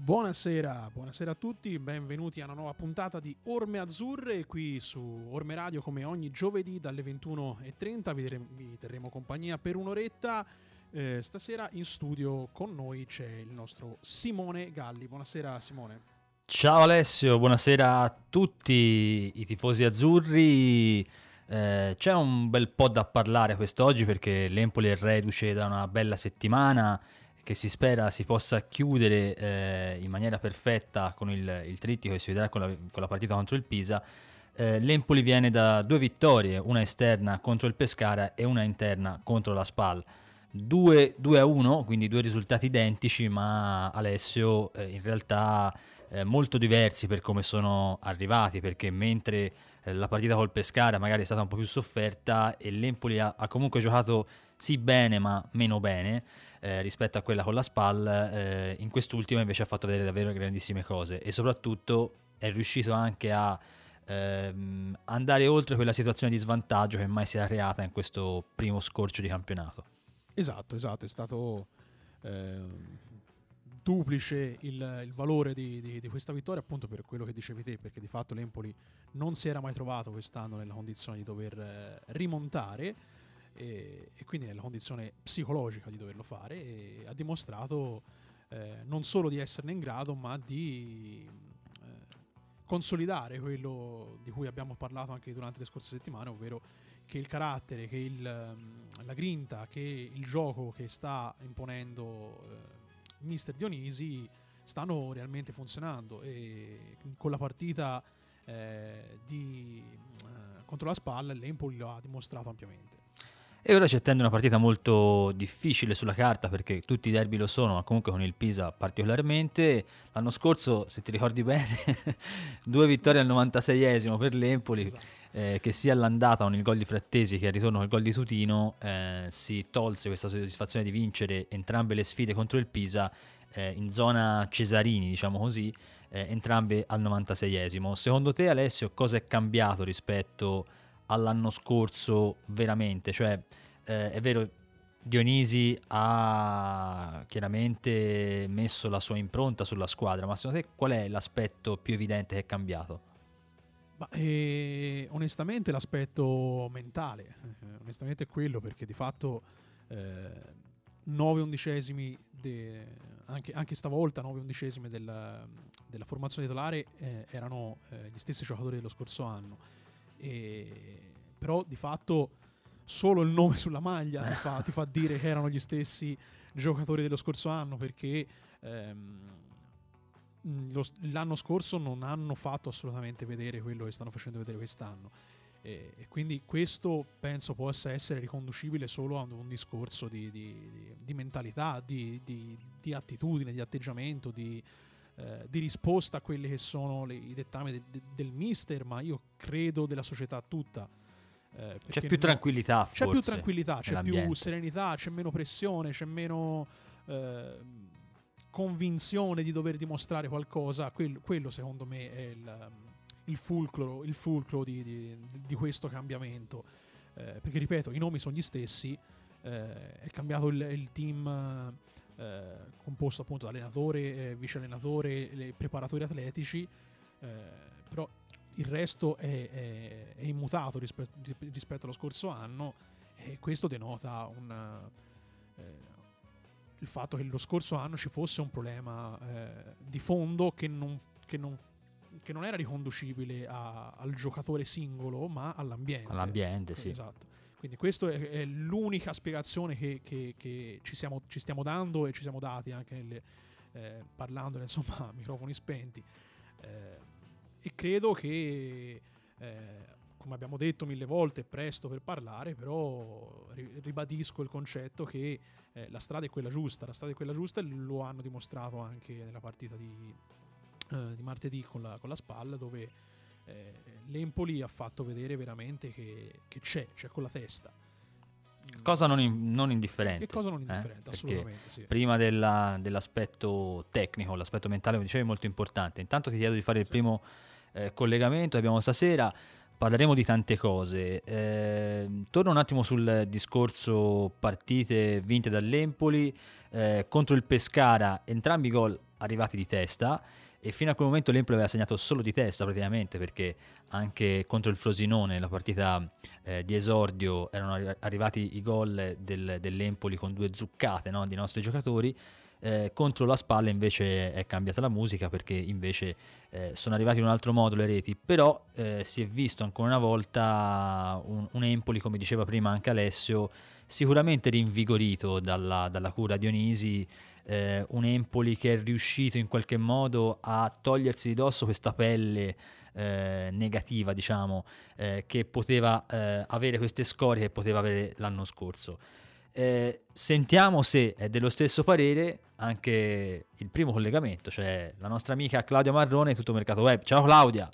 Buonasera, buonasera a tutti, benvenuti a una nuova puntata di Orme Azzurre qui su Orme Radio come ogni giovedì dalle 21.30 vi, terremo, vi terremo compagnia per un'oretta. Eh, stasera in studio con noi c'è il nostro Simone Galli. Buonasera Simone. Ciao Alessio, buonasera a tutti i tifosi azzurri. Eh, c'è un bel po' da parlare quest'oggi perché l'Empoli è reduce da una bella settimana che si spera si possa chiudere eh, in maniera perfetta con il, il, trittico che si vedrà con la, con la partita contro il Pisa. Eh, L'Empoli viene da due vittorie, una esterna contro il Pescara e una interna contro la Spal. 2, 2 a 1, quindi due risultati identici, ma Alessio eh, in realtà eh, molto diversi per come sono arrivati, perché mentre eh, la partita col Pescara magari è stata un po' più sofferta e l'Empoli ha, ha comunque giocato sì bene ma meno bene eh, rispetto a quella con la SPAL, eh, in quest'ultima invece ha fatto vedere davvero grandissime cose e soprattutto è riuscito anche a ehm, andare oltre quella situazione di svantaggio che mai si era creata in questo primo scorcio di campionato. Esatto, esatto, è stato eh, duplice il, il valore di, di, di, questa vittoria appunto per quello che dicevi te, perché di fatto l'Empoli non si era mai trovato quest'anno nella condizione di dover eh, rimontare e, e, quindi nella condizione psicologica di doverlo fare e ha dimostrato eh, non solo di esserne in grado ma di eh, consolidare quello di cui abbiamo parlato anche durante le scorse settimane ovvero che il carattere, che il, mm, la grinta, che il gioco che sta imponendo eh, Mister Dionisi stanno realmente funzionando e con la partita eh, di, eh, contro la spalla l'Empoli lo ha dimostrato ampiamente. E ora ci attende una partita molto difficile sulla carta perché tutti i derby lo sono, ma comunque con il Pisa particolarmente. L'anno scorso, se ti ricordi bene, due vittorie al 96esimo per l'Empoli, esatto. eh, che sia all'andata con il gol di Frattesi che al ritorno con il gol di Sutino, eh, si tolse questa soddisfazione di vincere entrambe le sfide contro il Pisa eh, in zona Cesarini, diciamo così, eh, entrambe al 96esimo. Secondo te Alessio cosa è cambiato rispetto a all'anno scorso veramente, cioè eh, è vero Dionisi ha chiaramente messo la sua impronta sulla squadra, ma secondo te qual è l'aspetto più evidente che è cambiato? Ma, eh, onestamente l'aspetto mentale, eh, onestamente è quello perché di fatto eh, 9 undicesimi, de, anche, anche, stavolta 9 undicesimi della, della formazione titolare eh, erano eh, gli stessi giocatori dello scorso anno e, però di fatto solo il nome sulla maglia ti fa, ti fa, dire che erano gli stessi giocatori dello scorso anno perché ehm, lo, l'anno scorso non hanno fatto assolutamente vedere quello che stanno facendo vedere quest'anno. E, e quindi questo penso possa essere riconducibile solo a un discorso di, di, di, di mentalità, di, attitudine, di atteggiamento, di, eh, di risposta a quelli che sono le, i dettami de, de, del mister, ma io credo della società tutta. Eh, c'è più tranquillità, forse, C'è più tranquillità, c'è più serenità, c'è meno pressione, c'è meno eh, convinzione di dover dimostrare qualcosa. Quello, quello secondo me è il, il fulcro, il fulcro di, di, di, questo cambiamento. Eh, perché ripeto, i nomi sono gli stessi, eh, è cambiato il, il team eh, composto appunto da allenatore, eh, vice allenatore, preparatori atletici, eh, però il resto è, è, è immutato rispetto, rispetto, allo scorso anno e questo denota una, eh, il fatto che lo scorso anno ci fosse un problema di fondo che non, che non che non era riconducibile a, al giocatore singolo, ma all'ambiente. All'ambiente, sì. Esatto. Quindi questa è, è, l'unica spiegazione che, che, che ci, siamo, ci, stiamo dando e ci siamo dati anche nelle, eh, parlandone insomma a microfoni spenti. Eh, e credo che, eh, come abbiamo detto mille volte, è presto per parlare, però ribadisco il concetto che eh, la strada è quella giusta, la strada è quella giusta e lo hanno dimostrato anche nella partita di, eh, di martedì con la, con la SPAL dove eh, l'Empoli ha fatto vedere veramente che, che c'è, c'è con la testa. Cosa non, in, non indifferente. Che cosa non indifferente, eh? assolutamente. Sì. Prima della, dell'aspetto tecnico, l'aspetto mentale, come dicevi, è molto importante. Intanto ti chiedo di fare il primo eh, collegamento che abbiamo stasera. Parleremo di tante cose. Eh, torno un attimo sul discorso partite vinte dall'Empoli. Eh, contro il Pescara, entrambi i gol arrivati di testa e fino a quel momento l'Empoli aveva segnato solo di testa praticamente perché anche contro il Frosinone la partita eh, di esordio erano arri- arrivati i gol del, dell'Empoli con due zuccate no, dei nostri giocatori. Eh, contro la spalla invece è cambiata la musica perché invece eh, sono arrivati in un altro modo le reti. Però eh, si è visto ancora una volta un, un, Empoli come diceva prima anche Alessio sicuramente rinvigorito dalla, dalla cura Dionisi eh, un Empoli che è riuscito in qualche modo a togliersi di dosso questa pelle eh, negativa, diciamo, eh, che poteva eh, avere queste scorie che poteva avere l'anno scorso. Eh, sentiamo se è dello stesso parere anche il primo collegamento, cioè la nostra amica Claudia Marrone, tutto mercato web. Ciao Claudia!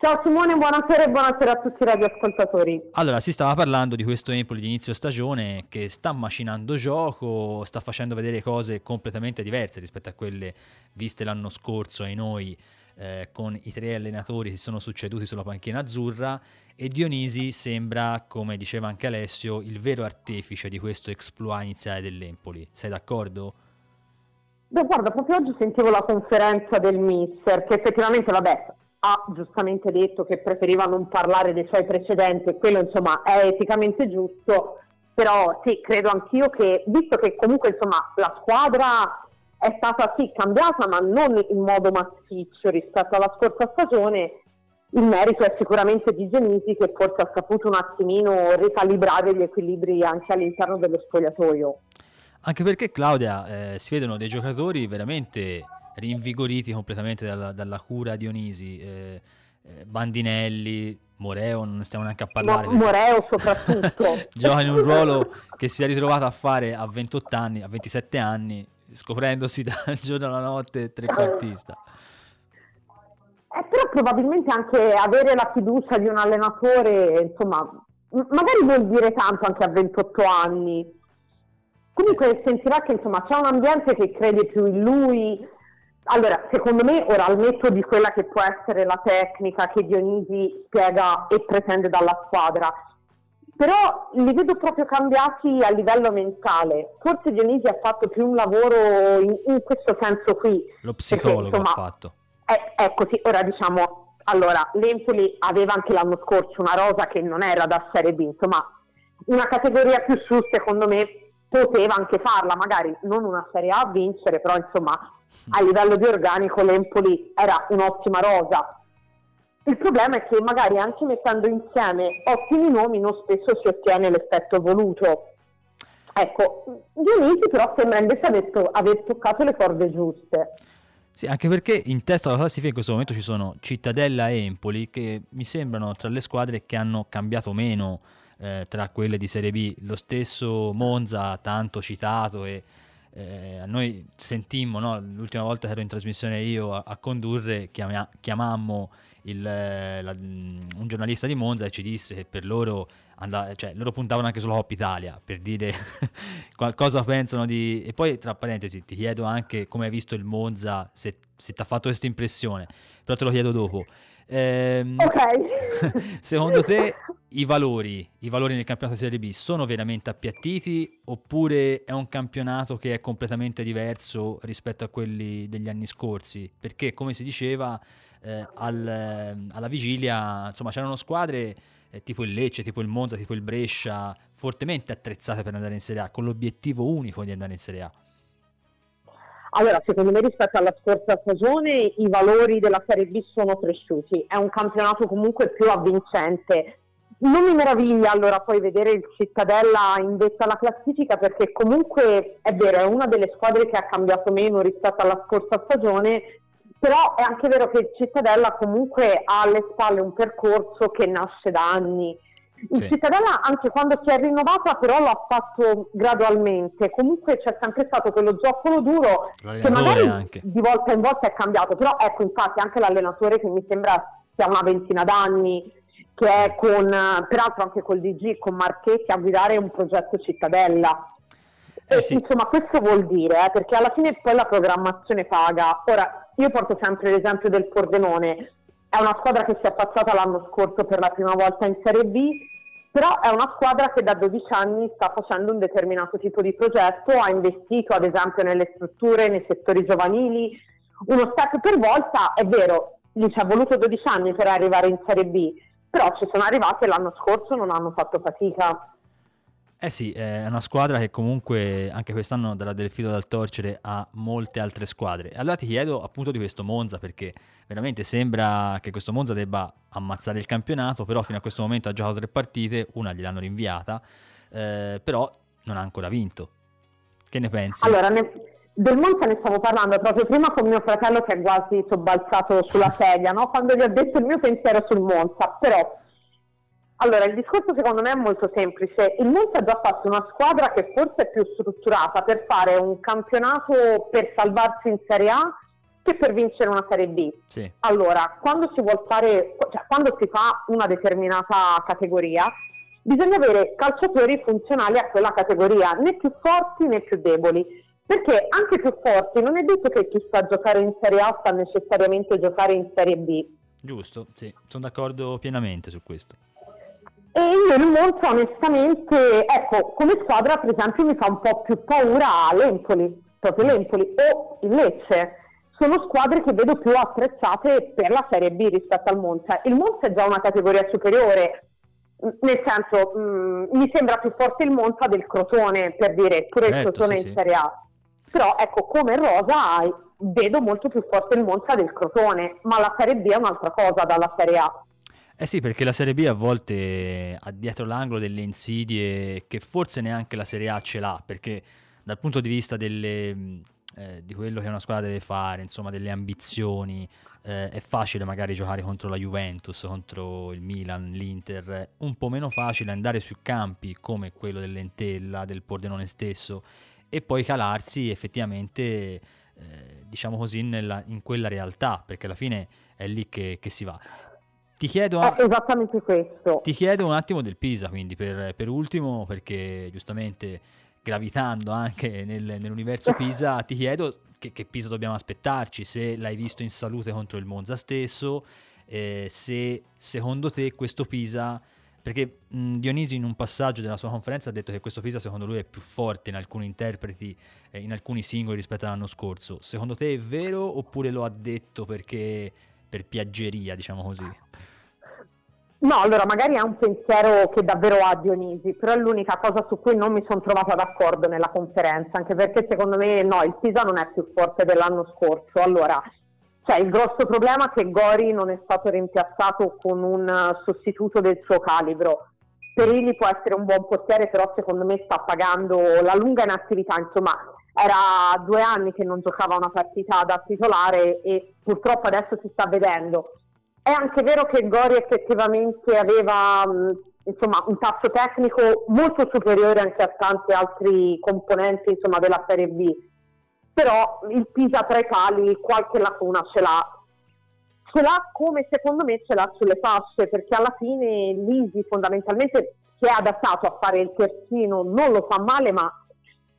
Ciao Simone, buonasera e buonasera a tutti i radioascoltatori. Allora, si stava parlando di questo Empoli di inizio stagione che sta macinando gioco, sta facendo vedere cose completamente diverse rispetto a quelle viste l'anno scorso ai noi eh, con i tre allenatori che si sono succeduti sulla panchina azzurra e Dionisi sembra, come diceva anche Alessio, il vero artefice di questo exploit iniziale dell'Empoli. Sei d'accordo? Beh, guarda, proprio oggi sentivo la conferenza del mister, che effettivamente, vabbè, ha giustamente detto che preferiva non parlare dei suoi precedenti e quello insomma è eticamente giusto, però sì, credo anch'io che, visto che comunque insomma la squadra è stata sì cambiata ma non in modo massiccio rispetto alla scorsa stagione, il merito è sicuramente di Genisi che forse ha saputo un attimino ricalibrare gli equilibri anche all'interno dello spogliatoio. Anche perché Claudia eh, si vedono dei giocatori veramente rinvigoriti completamente dalla, dalla cura Dionisi. Eh, eh, Bandinelli, Moreo, non stiamo neanche a parlare. Mo- Moreo soprattutto. gioca in un ruolo che si è ritrovato a fare a 28 anni, a 27 anni, scoprendosi dal giorno alla notte trequartista. Eh, però probabilmente anche avere la fiducia di un allenatore, insomma, magari vuol dire tanto anche a 28 anni. Comunque sentirà che insomma c'è un ambiente che crede più in lui, allora, secondo me, ora al netto di quella che può essere la tecnica che Dionisi spiega e pretende dalla squadra, però li vedo proprio cambiati a livello mentale. Forse Dionisi ha fatto più un lavoro in, in questo senso qui. Lo psicologo perché, insomma, ha fatto. È, è così, ora diciamo, allora, l'Empoli aveva anche l'anno scorso una rosa che non era da Serie B, insomma, una categoria più su, secondo me, poteva anche farla, magari non una Serie A a vincere, però insomma a livello di organico l'Empoli era un'ottima rosa. Il problema è che magari anche mettendo insieme ottimi nomi non spesso si ottiene l'effetto voluto. Ecco, Dionisi però sembra invece aver, to- aver toccato le corde giuste. Sì, anche perché in testa alla classifica in questo momento ci sono Cittadella e Empoli che mi sembrano tra le squadre che hanno cambiato meno eh, tra quelle di Serie B. Lo stesso Monza, tanto citato e eh, noi sentimmo, no? l'ultima volta che ero in trasmissione io a, a condurre, chiamia, chiamammo il, la, un giornalista di Monza e ci disse che per loro, andava, cioè, loro puntavano anche sulla Coppa Italia per dire cosa pensano di... E poi tra parentesi ti chiedo anche come hai visto il Monza, se, se ti ha fatto questa impressione, però te lo chiedo dopo. Ehm, ok. secondo te i valori, i valori nel campionato Serie B sono veramente appiattiti oppure è un campionato che è completamente diverso rispetto a quelli degli anni scorsi? Perché come si diceva eh, al, alla vigilia, insomma c'erano squadre eh, tipo il Lecce, tipo il Monza, tipo il Brescia, fortemente attrezzate per andare in Serie A, con l'obiettivo unico di andare in Serie A. Allora, secondo me rispetto alla scorsa stagione i valori della Serie B sono cresciuti, è un campionato comunque più avvincente. Non mi meraviglia allora poi vedere il Cittadella in vetta alla classifica perché comunque è vero, è una delle squadre che ha cambiato meno rispetto alla scorsa stagione, però è anche vero che il Cittadella comunque ha alle spalle un percorso che nasce da anni il sì. Cittadella anche quando si è rinnovata però l'ha fatto gradualmente, comunque c'è sempre stato quello zoccolo duro che magari anche. di volta in volta è cambiato, però ecco infatti anche l'allenatore che mi sembra sia una ventina d'anni, che è con, peraltro anche col DG, con Marchetti a guidare un progetto Cittadella. Eh, sì. Insomma, questo vuol dire, eh, perché alla fine poi la programmazione paga. Ora, io porto sempre l'esempio del Pordenone, è una squadra che si è passata l'anno scorso per la prima volta in Serie B però è una squadra che da 12 anni sta facendo un determinato tipo di progetto, ha investito ad esempio nelle strutture, nei settori giovanili, uno step per volta, è vero, gli ci è voluto 12 anni per arrivare in Serie B, però ci sono arrivati e l'anno scorso non hanno fatto fatica. Eh sì, è una squadra che comunque anche quest'anno darà del filo dal torcere a molte altre squadre. Allora ti chiedo appunto di questo Monza perché veramente sembra che questo Monza debba ammazzare il campionato, però fino a questo momento ha giocato tre partite, una gliel'hanno rinviata, eh, però non ha ancora vinto. Che ne pensi? Allora, ne, del Monza ne stavo parlando proprio prima con mio fratello che è quasi sobbalzato sulla sedia, no? quando gli ho detto il mio pensiero sul Monza, però allora, il discorso secondo me è molto semplice. Il Monza ha già fatto una squadra che forse è più strutturata per fare un campionato per salvarsi in Serie A che per vincere una Serie B. Sì. Allora, quando si vuol fare, cioè quando si fa una determinata categoria, bisogna avere calciatori funzionali a quella categoria, né più forti né più deboli. Perché anche più forti non è detto che chi sta a giocare in Serie A sta necessariamente a giocare in Serie B. Giusto, sì, sono d'accordo pienamente su questo. E io il Monza onestamente, ecco, come squadra per esempio mi fa un po' più paura l'Empoli, proprio l'Empoli o il Lecce. Sono squadre che vedo più attrezzate per la Serie B rispetto al Monza. Il Monza è già una categoria superiore, nel senso mh, mm, mi sembra più forte il Monza del Crotone, per dire, pure certo, il Crotone sì, in Serie A. Però ecco, come rosa vedo molto più forte il Monza del Crotone, ma la Serie B è un'altra cosa dalla Serie A. Eh sì, perché la Serie B a volte ha dietro l'angolo delle insidie che forse neanche la Serie A ce l'ha, perché dal punto di vista delle, eh, di quello che una squadra deve fare, insomma delle ambizioni, eh, è facile magari giocare contro la Juventus, contro il Milan, l'Inter, un po' meno facile andare su campi come quello dell'Entella, del Pordenone stesso e poi calarsi effettivamente, eh, diciamo così, nella, in quella realtà, perché alla fine è lì che, che si va. Ti chiedo, è esattamente questo. Ti chiedo un attimo del Pisa, quindi per, per ultimo, perché giustamente gravitando anche nel, nell'universo Pisa, ti chiedo che, che, Pisa dobbiamo aspettarci, se l'hai visto in salute contro il Monza stesso, eh, se secondo te questo Pisa, perché Dionisi in un passaggio della sua conferenza ha detto che questo Pisa secondo lui è più forte in alcuni interpreti, eh, in alcuni singoli rispetto all'anno scorso, secondo te è vero oppure lo ha detto perché per piaggeria, diciamo così? No, allora magari è un pensiero che davvero ha Dionisi, però è l'unica cosa su cui non mi sono trovata d'accordo nella conferenza, anche perché secondo me no, il Pisa non è più forte dell'anno scorso. Allora, cioè, il grosso problema è che Gori non è stato rimpiazzato con un sostituto del suo calibro. Perilli può essere un buon portiere, però secondo me sta pagando la lunga inattività, insomma, era due anni che non giocava una partita da titolare e purtroppo adesso si sta vedendo. È anche vero che Gori effettivamente aveva insomma, un tasso tecnico molto superiore anche a tanti altri componenti insomma, della Serie B, però il Pisa tra i pali qualche lacuna ce l'ha. Ce l'ha come secondo me ce l'ha sulle fasce, perché alla fine Lisi fondamentalmente si è adattato a fare il terzino, non lo fa male, ma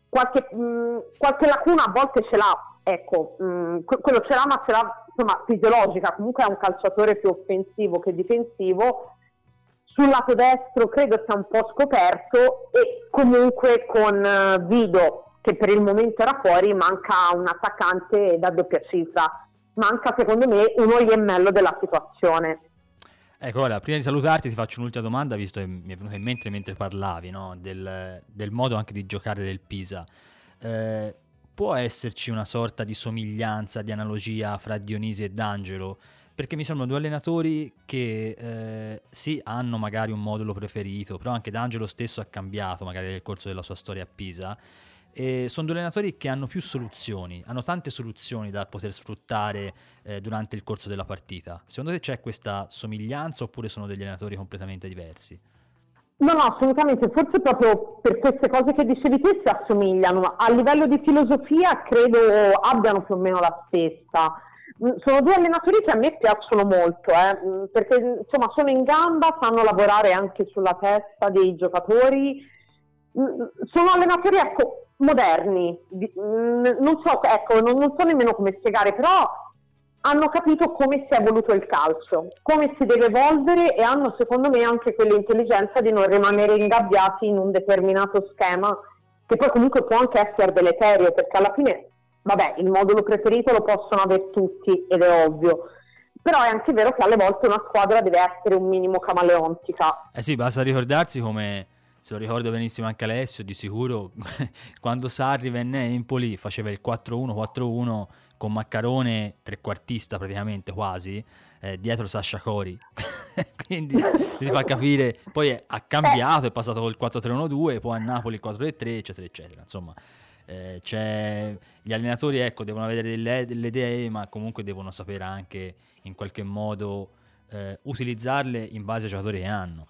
qualche, mh, qualche lacuna a volte ce l'ha. Ecco, mh, quello ce l'ha, ma ce l'ha insomma, fisiologica, comunque è un calciatore più offensivo che difensivo. Sul lato destro credo sia un po' scoperto e comunque con uh, Vido, che per il momento era fuori, manca un attaccante da doppia cifra. Manca secondo me uno gemello della situazione. Ecco, ora, prima di salutarti ti faccio un'ultima domanda, visto che mi è venuta in mente mentre parlavi no? del, del, modo anche di giocare del Pisa. Eh, può esserci una sorta di somiglianza, di analogia fra Dionisi e D'Angelo? Perché mi sembrano due allenatori che eh, sì, hanno magari un modulo preferito, però anche D'Angelo stesso ha cambiato magari nel corso della sua storia a Pisa. E sono due allenatori che hanno più soluzioni, hanno tante soluzioni da poter sfruttare eh, durante il corso della partita. Secondo te c'è questa somiglianza oppure sono degli allenatori completamente diversi? No, no, assolutamente, forse proprio per queste cose che dicevi te si assomigliano, a livello di filosofia credo abbiano più o meno la stessa. Mm, sono due allenatori che a me piacciono molto, eh, mm, perché insomma sono in gamba, sanno lavorare anche sulla testa dei giocatori, sono allenatori ecco, moderni, non so, ecco, non, non so nemmeno come spiegare, però hanno capito come si è evoluto il calcio, come si deve evolvere e hanno secondo me anche quell'intelligenza di non rimanere ingabbiati in un determinato schema che poi comunque può anche essere deleterio perché alla fine, vabbè, il modulo preferito lo possono avere tutti ed è ovvio, però è anche vero che alle volte una squadra deve essere un minimo camaleontica. Eh sì, basta ricordarsi come se lo ricordo benissimo anche Alessio, di sicuro quando Sarri venne a Empoli faceva il 4-1, 4-1 con Maccarone trequartista praticamente quasi, eh, dietro Sasha Cori. Quindi ti fa capire, poi ha cambiato, è passato col 4-3-1-2, poi a Napoli il 4-3-3, eccetera, eccetera. Insomma, eh, gli allenatori ecco, devono avere delle, delle, idee, ma comunque devono sapere anche in qualche modo eh, utilizzarle in base ai giocatori che hanno.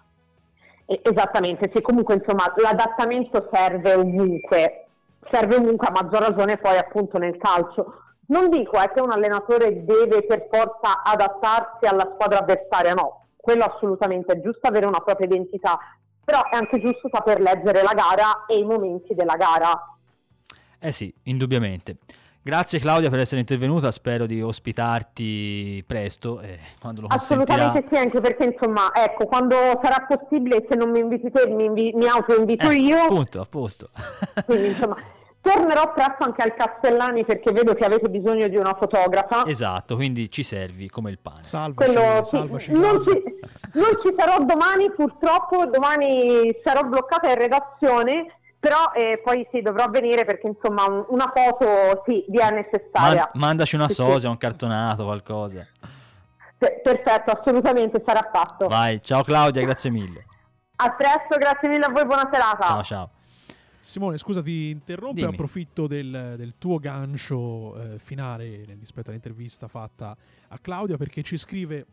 Esattamente, sì, comunque insomma l'adattamento serve ovunque, serve ovunque a maggior ragione poi appunto nel calcio non dico è che un allenatore deve per forza adattarsi alla squadra avversaria, no, quello assolutamente è giusto avere una propria identità, però è anche giusto saper leggere la gara e i momenti della gara. Eh sì, indubbiamente. Grazie Claudia per essere intervenuta, spero di ospitarti presto eh, quando lo Assolutamente sì, anche perché insomma, ecco, quando sarà possibile, se non mi inviti te, mi, invi- mi auto-invito eh, io. Appunto, a posto. Quindi insomma... Tornerò presto anche al Castellani perché vedo che avete bisogno di una fotografa. Esatto, quindi ci servi come il pane. Salvaci, Quello, salvaci non, ci, non ci sarò domani, purtroppo domani sarò bloccata in redazione, però eh, poi sì, dovrò venire perché insomma un, una foto sì, vi è necessaria. Ma, mandaci una sosia, sì, un cartonato, qualcosa. perfetto, assolutamente sarà fatto. Vai, ciao Claudia, grazie mille. A presto, grazie mille a voi, buona serata. Ciao, ciao. Simone, scusa, ti interrompo Dimmi. approfitto del, del, tuo gancio eh, finale rispetto all'intervista fatta a Claudia perché ci scrive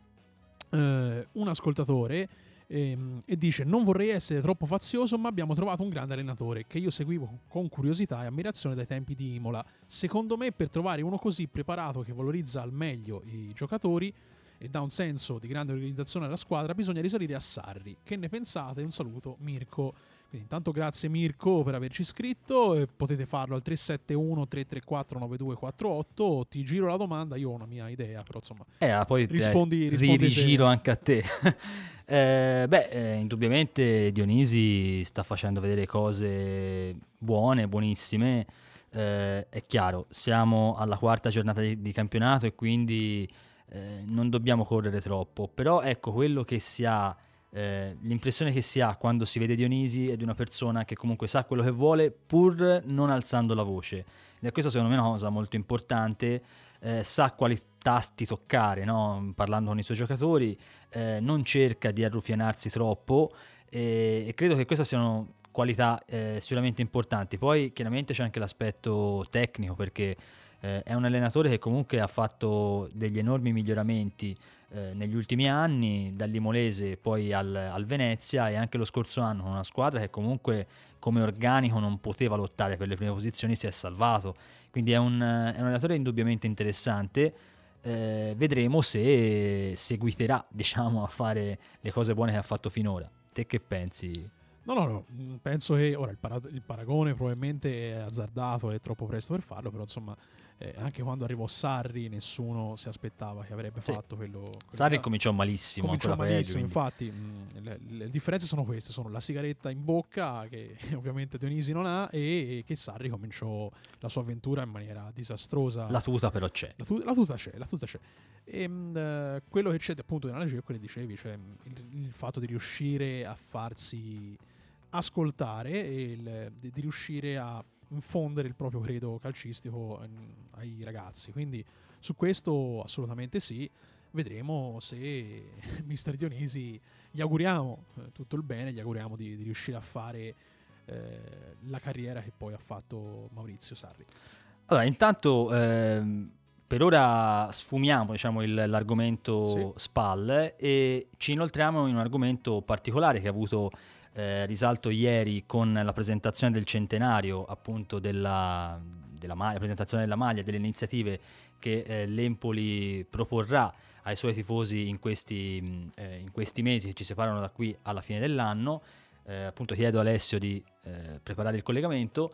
eh, un ascoltatore ehm, e dice non vorrei essere troppo fazioso ma abbiamo trovato un grande allenatore che io seguivo con curiosità e ammirazione dai tempi di Imola. Secondo me per trovare uno così preparato che valorizza al meglio i giocatori e dà un senso di grande organizzazione alla squadra bisogna risalire a Sarri. Che ne pensate? Un saluto Mirko. Quindi intanto grazie Mirko per averci scritto, potete farlo al 371 334 9248, ti giro la domanda, io ho una mia idea, però insomma... Eh, ah, poi rispondi, rispondi rigiro anche a te. eh, beh, eh, indubbiamente Dionisi sta facendo vedere cose buone, buonissime, eh, è chiaro, siamo alla quarta giornata di, di campionato e quindi eh, non dobbiamo correre troppo, però ecco quello che si ha eh, l'impressione che si ha quando si vede Dionisi è di una persona che comunque sa quello che vuole pur non alzando la voce. Ed è questo secondo me una cosa molto importante, eh, sa quali tasti toccare, no? parlando con i suoi giocatori, eh, non cerca di arruffianarsi troppo e, e credo che queste siano qualità eh, sicuramente importanti. Poi chiaramente c'è anche l'aspetto tecnico perché eh, è un allenatore che comunque ha fatto degli enormi miglioramenti eh, negli ultimi anni, dall'Imolese poi al, al, Venezia e anche lo scorso anno con una squadra che comunque come organico non poteva lottare per le prime posizioni si è salvato. Quindi è un, è un allenatore indubbiamente interessante. Eh, vedremo se seguiterà diciamo, a fare le cose buone che ha fatto finora. Te che pensi? No, no, no, mm, penso che ora il paragone probabilmente è azzardato, è troppo presto per farlo, però insomma eh, anche quando arrivò Sarri nessuno si aspettava che avrebbe sì. fatto quello, quello Sarri che... cominciò malissimo cominciò malissimo peggio, infatti mh, le, le, differenze sono queste sono la sigaretta in bocca che ovviamente Dionisi non ha e, e, che Sarri cominciò la sua avventura in maniera disastrosa. La tuta però c'è. La, tu- la tuta c'è la tuta c'è. E mh, eh, quello che c'è appunto nella legge è quello che dicevi cioè il, il fatto di riuscire a farsi ascoltare e il, di, di riuscire a infondere il proprio credo calcistico ai ragazzi. Quindi su questo assolutamente sì. Vedremo se Mister Dionisi gli auguriamo eh, tutto il bene, gli auguriamo di, di riuscire a fare eh, la carriera che poi ha fatto Maurizio Sarri. Allora, intanto ehm, per ora sfumiamo diciamo, il, l'argomento sì. SPAL e ci inoltriamo in un argomento particolare che ha avuto eh, risalto ieri con la presentazione del centenario appunto della, della maglia, presentazione della maglia, delle iniziative che eh, l'Empoli proporrà ai suoi tifosi in questi, eh, in questi, mesi che ci separano da qui alla fine dell'anno. Eh, appunto chiedo a Alessio di eh, preparare il collegamento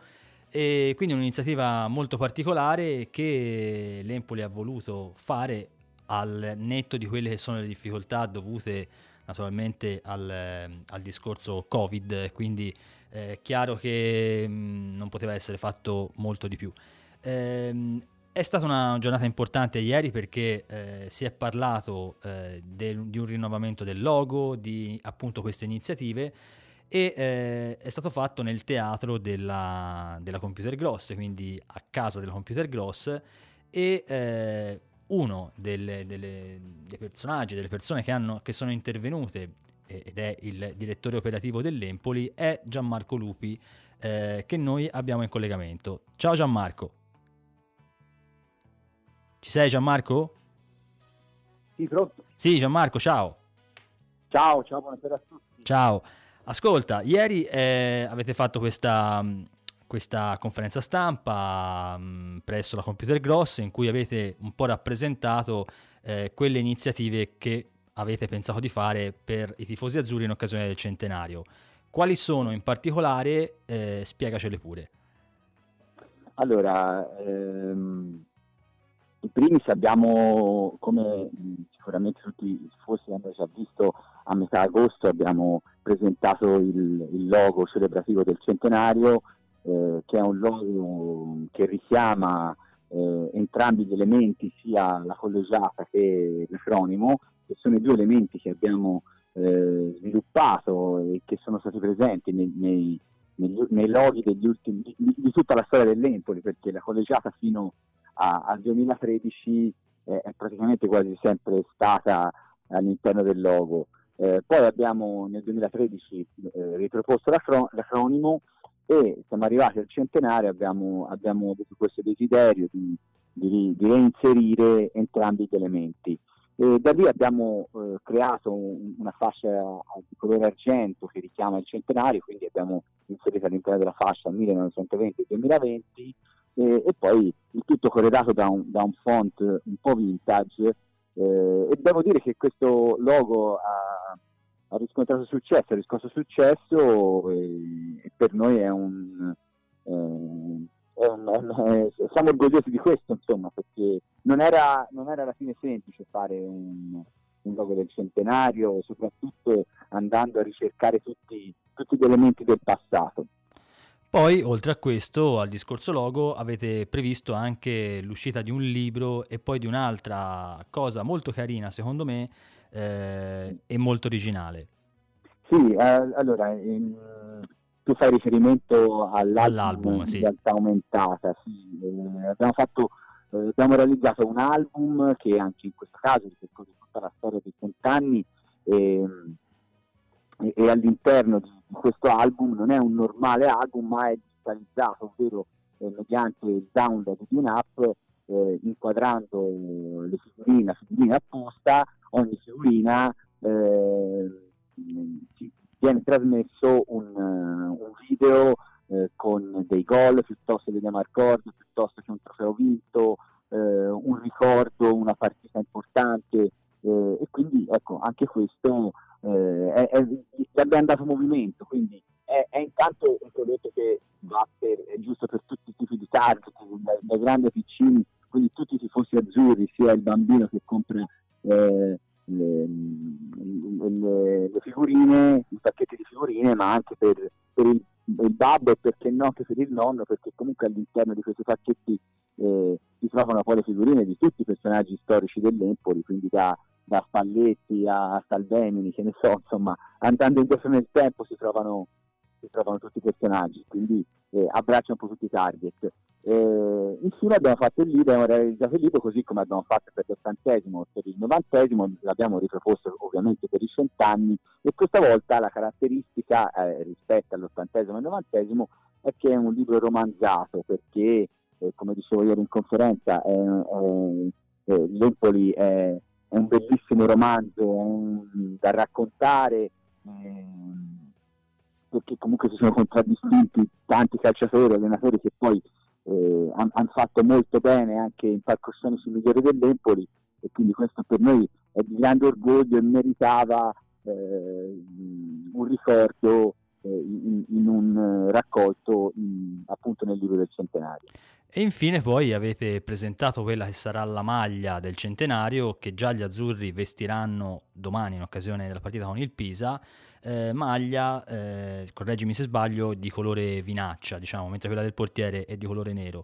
e quindi un'iniziativa molto particolare che l'Empoli ha voluto fare al netto di quelle che sono le difficoltà dovute naturalmente al, al discorso Covid, quindi è eh, chiaro che mh, mm, non poteva essere fatto molto di più. Ehm, è stata una giornata importante ieri perché eh, si è parlato eh, de, di un rinnovamento del logo, di appunto queste iniziative e eh, è stato fatto nel teatro della, della, Computer Gross, quindi a casa della Computer Gross e eh, uno delle, delle, dei personaggi, delle persone che, hanno, che sono intervenute ed è il direttore operativo dell'Empoli è Gianmarco Lupi eh, che noi abbiamo in collegamento. Ciao Gianmarco. Ci sei Gianmarco? Sì, pronto. Sì, Gianmarco, ciao. Ciao, ciao, buonasera a tutti. Ciao. Ascolta, ieri eh, avete fatto questa, questa conferenza stampa mh, mm, presso la Computer Gross in cui avete un po' rappresentato eh, quelle iniziative che avete pensato di fare per i tifosi azzurri in occasione del centenario. Quali sono in particolare? Eh, spiegacele pure. Allora, ehm, in primis abbiamo, come sicuramente tutti i tifosi hanno già visto, a metà agosto abbiamo presentato il, il logo celebrativo del centenario, eh, che è un logo che richiama eh, entrambi gli elementi, sia la collegiata che l'acronimo, che sono i due elementi che abbiamo eh, sviluppato e che sono stati presenti nei, nei, nei, nei loghi ultimi, di, di, tutta la storia dell'Empoli, perché la collegiata fino a, al 2013 eh, è praticamente quasi sempre stata all'interno del logo. Eh, poi abbiamo nel 2013 eh, riproposto l'acronimo e siamo arrivati al centenario, abbiamo, abbiamo avuto questo desiderio di, di, di reinserire entrambi gli elementi. E da lì abbiamo eh, creato un, una fascia di colore argento che richiama il centenario, quindi abbiamo inserito all'interno della fascia 1920-2020 e, e, poi il tutto corredato da un, da un font un po' vintage eh, e devo dire che questo logo ha, ha riscontrato successo, ha riscosso successo e, e per noi è un, eh, è un, è un, siamo orgogliosi di questo insomma perché non era, non era alla fine semplice fare un, un logo del centenario soprattutto andando a ricercare tutti, tutti gli elementi del passato. Poi, oltre a questo, al discorso logo, avete previsto anche l'uscita di un libro e poi di un'altra cosa molto carina, secondo me, eh, e molto originale. Sì, eh, allora, in, tu fai riferimento all'album, all'album sì. realtà aumentata. Sì, eh, abbiamo, fatto, eh, abbiamo realizzato un album che anche in questo caso ripercorre tutta la storia dei cent'anni ehm, e, e all'interno di questo album non è un normale album ma è digitalizzato, ovvero eh, mediante il download di un'app eh, inquadrando le figurine, la figurina apposta, ogni figurina eh, viene trasmesso un, uh, un video eh, con dei gol piuttosto che dei marcord, piuttosto che un trofeo vinto, eh, un ricordo, una partita importante e quindi ecco anche questo eh, è, è, abbiamo dato movimento, quindi è, è, intanto un prodotto che va per, è giusto per tutti i tipi di target, dai grandi ai piccini, quindi tutti i tifosi azzurri, sia il bambino che compra eh, le, le, le, figurine, i pacchetti di figurine, ma anche per, per il, il, babbo e perché no anche per il nonno, perché comunque all'interno di questi pacchetti eh, si trovano poi le figurine di tutti i personaggi storici dell'Empoli, quindi da da Spalletti a Salvemini, che ne so, insomma, andando indietro nel tempo si trovano, si trovano tutti i personaggi, quindi eh, abbraccia un po' tutti i target. Eh, infine abbiamo fatto il libro, abbiamo realizzato il libro così come abbiamo fatto per l'ottantesimo, per il novantesimo, l'abbiamo riproposto ovviamente per i cent'anni e questa volta la caratteristica eh, rispetto all'ottantesimo e al novantesimo è che è un libro romanzato perché, eh, come dicevo ieri in conferenza, eh, l'Empoli è è un bellissimo romanzo un, da raccontare perché comunque si sono contraddistinti tanti calciatori, allenatori che poi eh, hanno han fatto molto bene anche in palcoscenici migliori dell'Empoli e quindi questo per noi è di grande orgoglio e meritava eh, un ricordo eh, in, in, un raccolto in, appunto nel libro del centenario. E infine poi avete presentato quella che sarà la maglia del centenario che già gli azzurri vestiranno domani in occasione della partita con il Pisa, eh, maglia, eh, correggimi se sbaglio, di colore vinaccia, diciamo, mentre quella del portiere è di colore nero.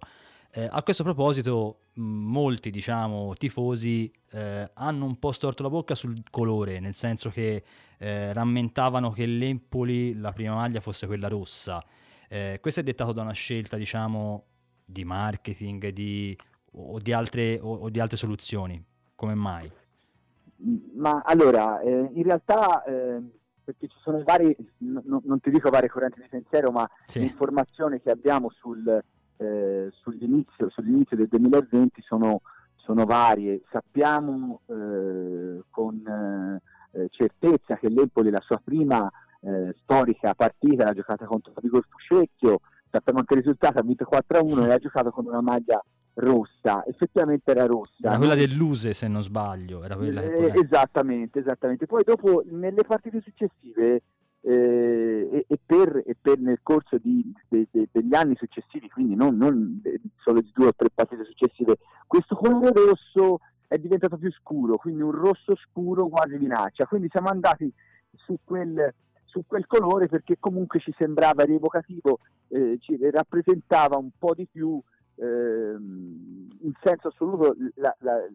Eh, a questo proposito, molti diciamo, tifosi eh, hanno un po' storto la bocca sul colore, nel senso che eh, rammentavano che l'Empoli, la prima maglia, fosse quella rossa. Eh, questo è dettato da una scelta, diciamo, di marketing di, o, di altre, o, o, di altre, soluzioni. Come mai? Ma allora, eh, in realtà, eh, perché ci sono vari, n- non ti dico varie correnti di pensiero, ma sì. l'informazione che abbiamo sul eh, sull'inizio, sull'inizio, del 2020 sono, sono varie. Sappiamo eh, con eh, certezza che l'Empoli la sua prima eh, storica partita l'ha giocata contro Vigor Fuscecchio, sappiamo anche il risultato, ha vinto 4-1 e ha giocato con una maglia rossa, effettivamente era rossa. Era quella dell'Use se non sbaglio. Era quella eh, esattamente, esattamente. Poi dopo nelle partite successive eh, e, e, per, e, per, nel corso di, de, de, degli anni successivi, quindi non, non, solo di due o tre partite successive, questo colore rosso è diventato più scuro, quindi un rosso scuro quasi minaccia. Quindi siamo andati su quel, su quel colore perché comunque ci sembrava rievocativo, eh, ci rappresentava un po' di più eh, in senso assoluto la, la,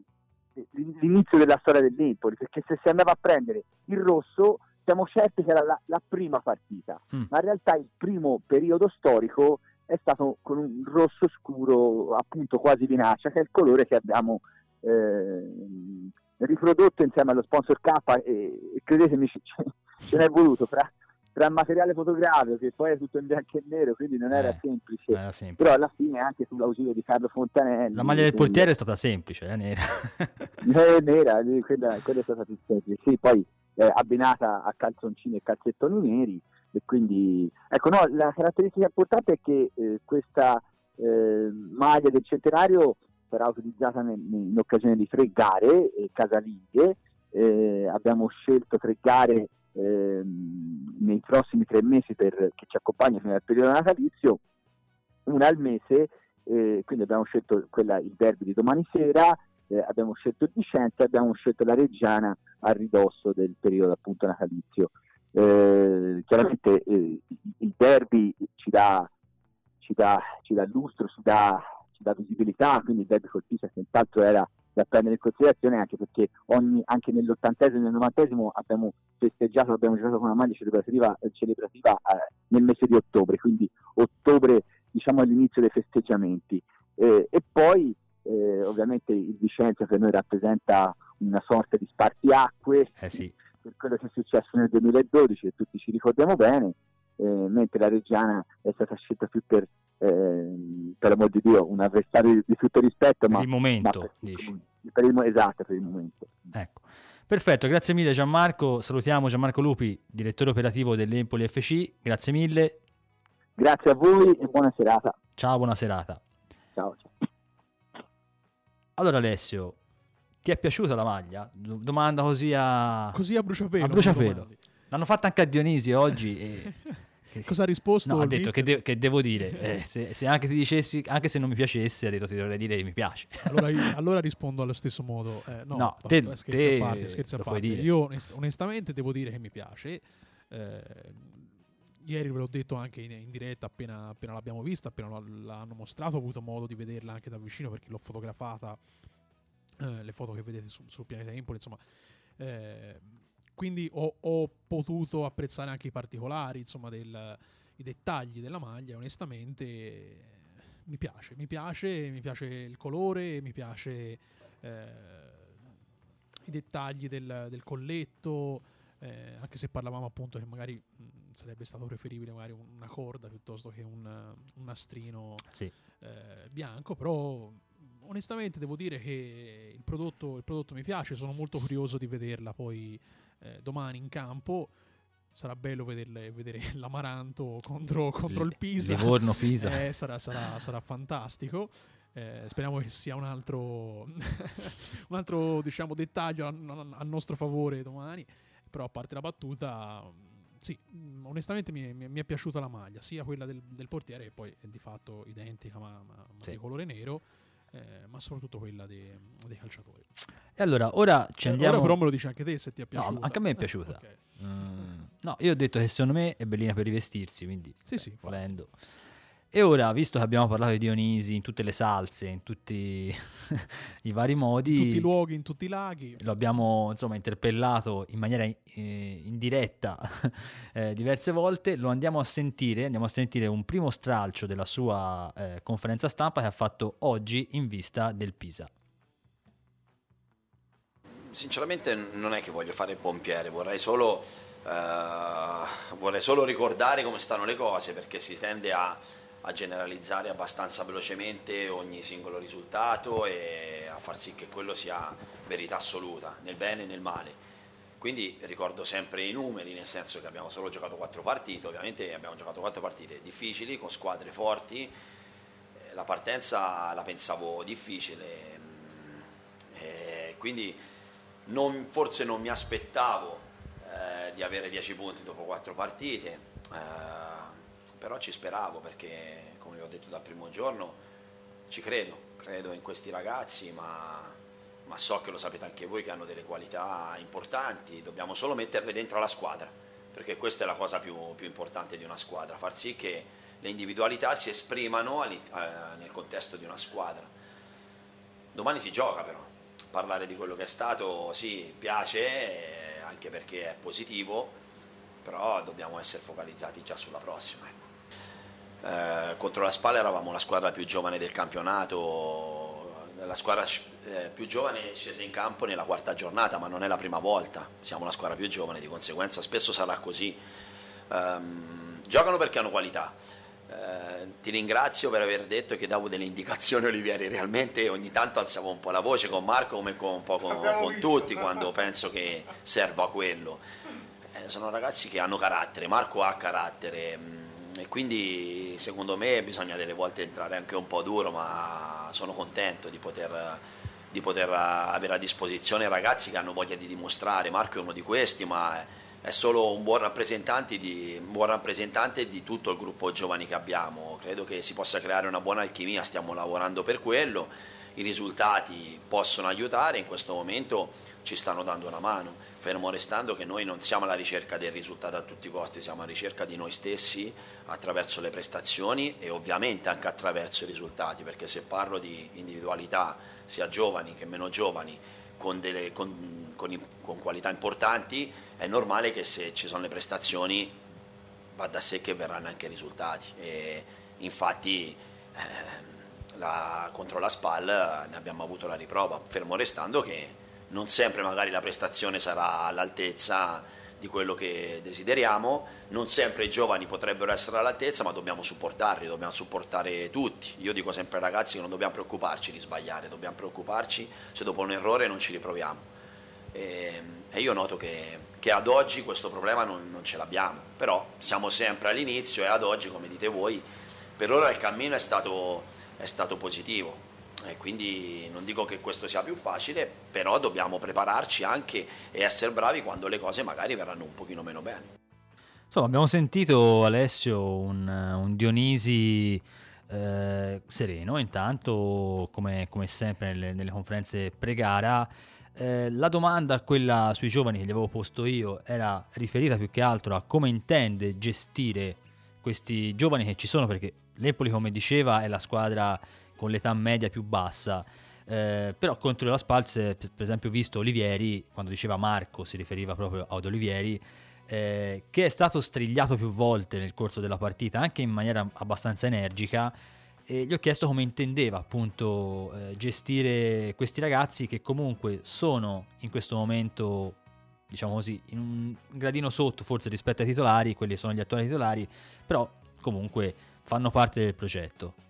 l'inizio della storia dell'Empoli, perché se si andava a prendere il rosso siamo certi che era la, la prima partita, mm. ma in realtà il primo periodo storico è stato con un rosso scuro, appunto quasi vinaccia, che è il colore che abbiamo eh, riprodotto insieme allo sponsor K e, e credetemi ce, ce n'è voluto fra, tra materiale fotografico che poi è tutto in bianco e nero, quindi non era, eh, semplice. era semplice. Però alla fine anche sull'ausilio di Carlo Fontanelli. La maglia del portiere è stata semplice, è nera. è nera, quella, quella è stata più semplice. Sì, poi eh, abbinata a calzoncini e calzettoni neri e quindi ecco no, la caratteristica importante è che eh, questa eh, maglia del centenario sarà utilizzata in occasione di tre gare eh, casalinghe eh, abbiamo scelto tre gare ehm, nei prossimi tre mesi per, che ci accompagnano nel periodo natalizio una al mese eh, quindi abbiamo scelto quella, il derby di domani sera eh, abbiamo scelto il Vicenza e abbiamo scelto la Reggiana a ridosso del periodo appunto natalizio. Eh, chiaramente eh, il derby ci dà, ci dà, ci dà lustro, ci dà, ci dà, visibilità, quindi il derby col Pisa senz'altro era da prendere in considerazione anche perché ogni, anche nell'ottantesimo e nel novantesimo abbiamo festeggiato, abbiamo giocato con una maglia celebrativa, celebrativa eh, nel mese di ottobre, quindi ottobre diciamo all'inizio dei festeggiamenti. Eh, e poi eh, ovviamente il Vicenza per noi rappresenta una sorta di spartiacque eh sì. per quello che è successo nel 2012 e tutti ci ricordiamo bene, eh, mentre la Reggiana è stata scelta più per, eh, per amor di Dio, un avversario di, di tutto rispetto. Per ma, il momento, ma per, per il, esatto, per il momento. Ecco. Perfetto, grazie mille Gianmarco. Salutiamo Gianmarco Lupi, direttore operativo dell'Empoli FC. Grazie mille. Grazie a voi e buona serata. Ciao, buona serata. Ciao. ciao. Allora Alessio, ti è piaciuta la maglia? Domanda così a... Così a bruciapelo. A bruciapelo. L'hanno fatta anche a Dionisi oggi e... Cosa ha risposto? No, ha detto che, de- che, devo dire. Eh, se, se, anche ti dicessi, anche se non mi piacesse, ha detto ti dovrei dire che mi piace. Allora, io, allora rispondo allo stesso modo. Eh, no, no te, scherzi te, a parte, scherzi a parte. Io onest- onestamente devo dire che mi piace. Eh, ieri ve l'ho detto anche in, in diretta appena, appena, l'abbiamo vista, appena l'hanno mostrato, ho avuto modo di vederla anche da vicino perché l'ho fotografata, eh, le foto che vedete su, sul pianeta Empoli, insomma. Eh, quindi ho, ho, potuto apprezzare anche i particolari, insomma, del, i dettagli della maglia, onestamente mi piace, mi piace, mi piace il colore, mi piace eh, i dettagli del, del colletto, eh, anche se parlavamo appunto che magari mh, sarebbe stato preferibile magari una corda piuttosto che un, un nastrino sì. eh, bianco, però onestamente devo dire che il prodotto, il prodotto, mi piace, sono molto curioso di vederla poi eh, domani in campo. Sarà bello vederle, vedere l'Amaranto contro, contro il Pisa. Livorno Pisa. Eh, sarà, sarà, sarà fantastico. Eh, speriamo che sia un altro, un altro diciamo, dettaglio a, a, nostro favore domani però a parte la battuta sì, onestamente mi, mi, mi, è piaciuta la maglia, sia quella del, del portiere, che poi è di fatto identica, ma, ma, ma sì. di colore nero. Eh, ma soprattutto quella dei, dei, calciatori. E allora, ora ci andiamo. Ora però me lo dici anche te se ti è piaciuta. No, anche a me è eh, piaciuta. Eh, okay. mm, no, io ho detto che secondo me è bellina per rivestirsi, quindi sì, beh, sì, volendo. Fatto. E ora, visto che abbiamo parlato di Dionisi in tutte le salse, in tutti i vari modi, in tutti i luoghi, in tutti i laghi, lo abbiamo insomma interpellato in maniera eh, indiretta eh, diverse volte, lo andiamo a sentire, andiamo a sentire un primo stralcio della sua eh, conferenza stampa che ha fatto oggi in vista del Pisa. Sinceramente non è che voglio fare il pompiere, vorrei solo, eh, vorrei solo ricordare come stanno le cose perché si tende a a generalizzare abbastanza velocemente ogni singolo risultato e a far sì che quello sia verità assoluta, nel bene e nel male. Quindi ricordo sempre i numeri, nel senso che abbiamo solo giocato quattro partite, ovviamente abbiamo giocato quattro partite difficili, con squadre forti, eh, la partenza la pensavo difficile, mm, quindi non, forse non mi aspettavo eh, di avere dieci punti dopo quattro partite. Eh, però ci speravo perché, come vi ho detto dal primo giorno, ci credo, credo in questi ragazzi, ma, ma so che lo sapete anche voi che hanno delle qualità importanti, dobbiamo solo metterle dentro la squadra, perché questa è la cosa più, più importante di una squadra, far sì che le individualità si esprimano eh, nel contesto di una squadra. Domani si gioca però, parlare di quello che è stato sì, piace, eh, anche perché è positivo, però dobbiamo essere focalizzati già sulla prossima. Eh, contro la Spalla eravamo la squadra più giovane del campionato, la squadra eh, più giovane scese in campo nella quarta giornata, ma non è la prima volta, siamo la squadra più giovane, di conseguenza spesso sarà così. Um, giocano perché hanno qualità. Uh, ti ringrazio per aver detto che davo delle indicazioni Olivieri, realmente ogni tanto alzavo un po' la voce con Marco come con, un po' con, con tutti quando penso che serva quello. Eh, sono ragazzi che hanno carattere, Marco ha carattere mm, e quindi secondo me bisogna delle volte entrare anche un po' duro, ma sono contento di poter, di poter avere a disposizione ragazzi che hanno voglia di dimostrare. Marco è uno di questi, ma è solo un buon rappresentante di, buon rappresentante di tutto il gruppo giovani che abbiamo. Credo che si possa creare una buona alchimia, stiamo lavorando per quello. I risultati possono aiutare, in questo momento ci stanno dando una mano fermo restando che noi non siamo alla ricerca del risultato a tutti i costi, siamo alla ricerca di noi stessi attraverso le prestazioni e ovviamente anche attraverso i risultati, perché se parlo di individualità sia giovani che meno giovani, con, delle, con, con, con qualità importanti, è normale che se ci sono le prestazioni va da sé che verranno anche i risultati. E infatti eh, la, contro la SPAL ne abbiamo avuto la riprova, fermo restando che non sempre magari la prestazione sarà all'altezza di quello che desideriamo, non sempre i giovani potrebbero essere all'altezza, ma dobbiamo supportarli, dobbiamo supportare tutti. Io dico sempre ai ragazzi che non dobbiamo preoccuparci di sbagliare, dobbiamo preoccuparci se dopo un errore non ci riproviamo. E, e io noto che, che, ad oggi questo problema non, non ce l'abbiamo, però siamo sempre all'inizio e ad oggi, come dite voi, per ora il cammino è stato, è stato positivo e quindi non dico che questo sia più facile, però dobbiamo prepararci anche e essere bravi quando le cose magari verranno un pochino meno bene. Insomma, abbiamo sentito Alessio un, un Dionisi eh, sereno, intanto come, come sempre nelle, nelle, conferenze pre-gara. Eh, la domanda, quella sui giovani che gli avevo posto io, era riferita più che altro a come intende gestire questi giovani che ci sono, perché l'Empoli, come diceva, è la squadra con l'età media più bassa. Eh, però contro la Spalze, per esempio, visto Olivieri, quando diceva Marco si riferiva proprio ad Olivieri, eh, che è stato strigliato più volte nel corso della partita, anche in maniera abbastanza energica. E gli ho chiesto come intendeva appunto eh, gestire questi ragazzi che comunque sono in questo momento, diciamo così, in un gradino sotto forse rispetto ai titolari, quelli sono gli attuali titolari, però comunque fanno parte del progetto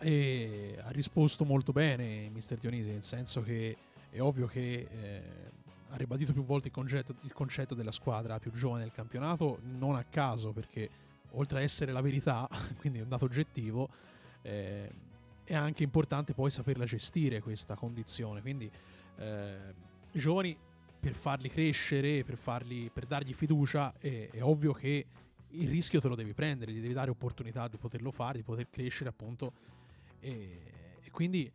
e ha risposto molto bene Mister Dionisi, nel senso che è ovvio che eh, ha ribadito più volte il concetto, il concetto, della squadra più giovane del campionato, non a caso perché oltre a essere la verità, quindi un dato oggettivo, eh, è anche importante poi saperla gestire questa condizione. Quindi eh, i giovani per farli crescere, per, farli, per dargli fiducia, è, è, ovvio che il rischio te lo devi prendere, gli devi dare opportunità di poterlo fare, di poter crescere appunto. E, e quindi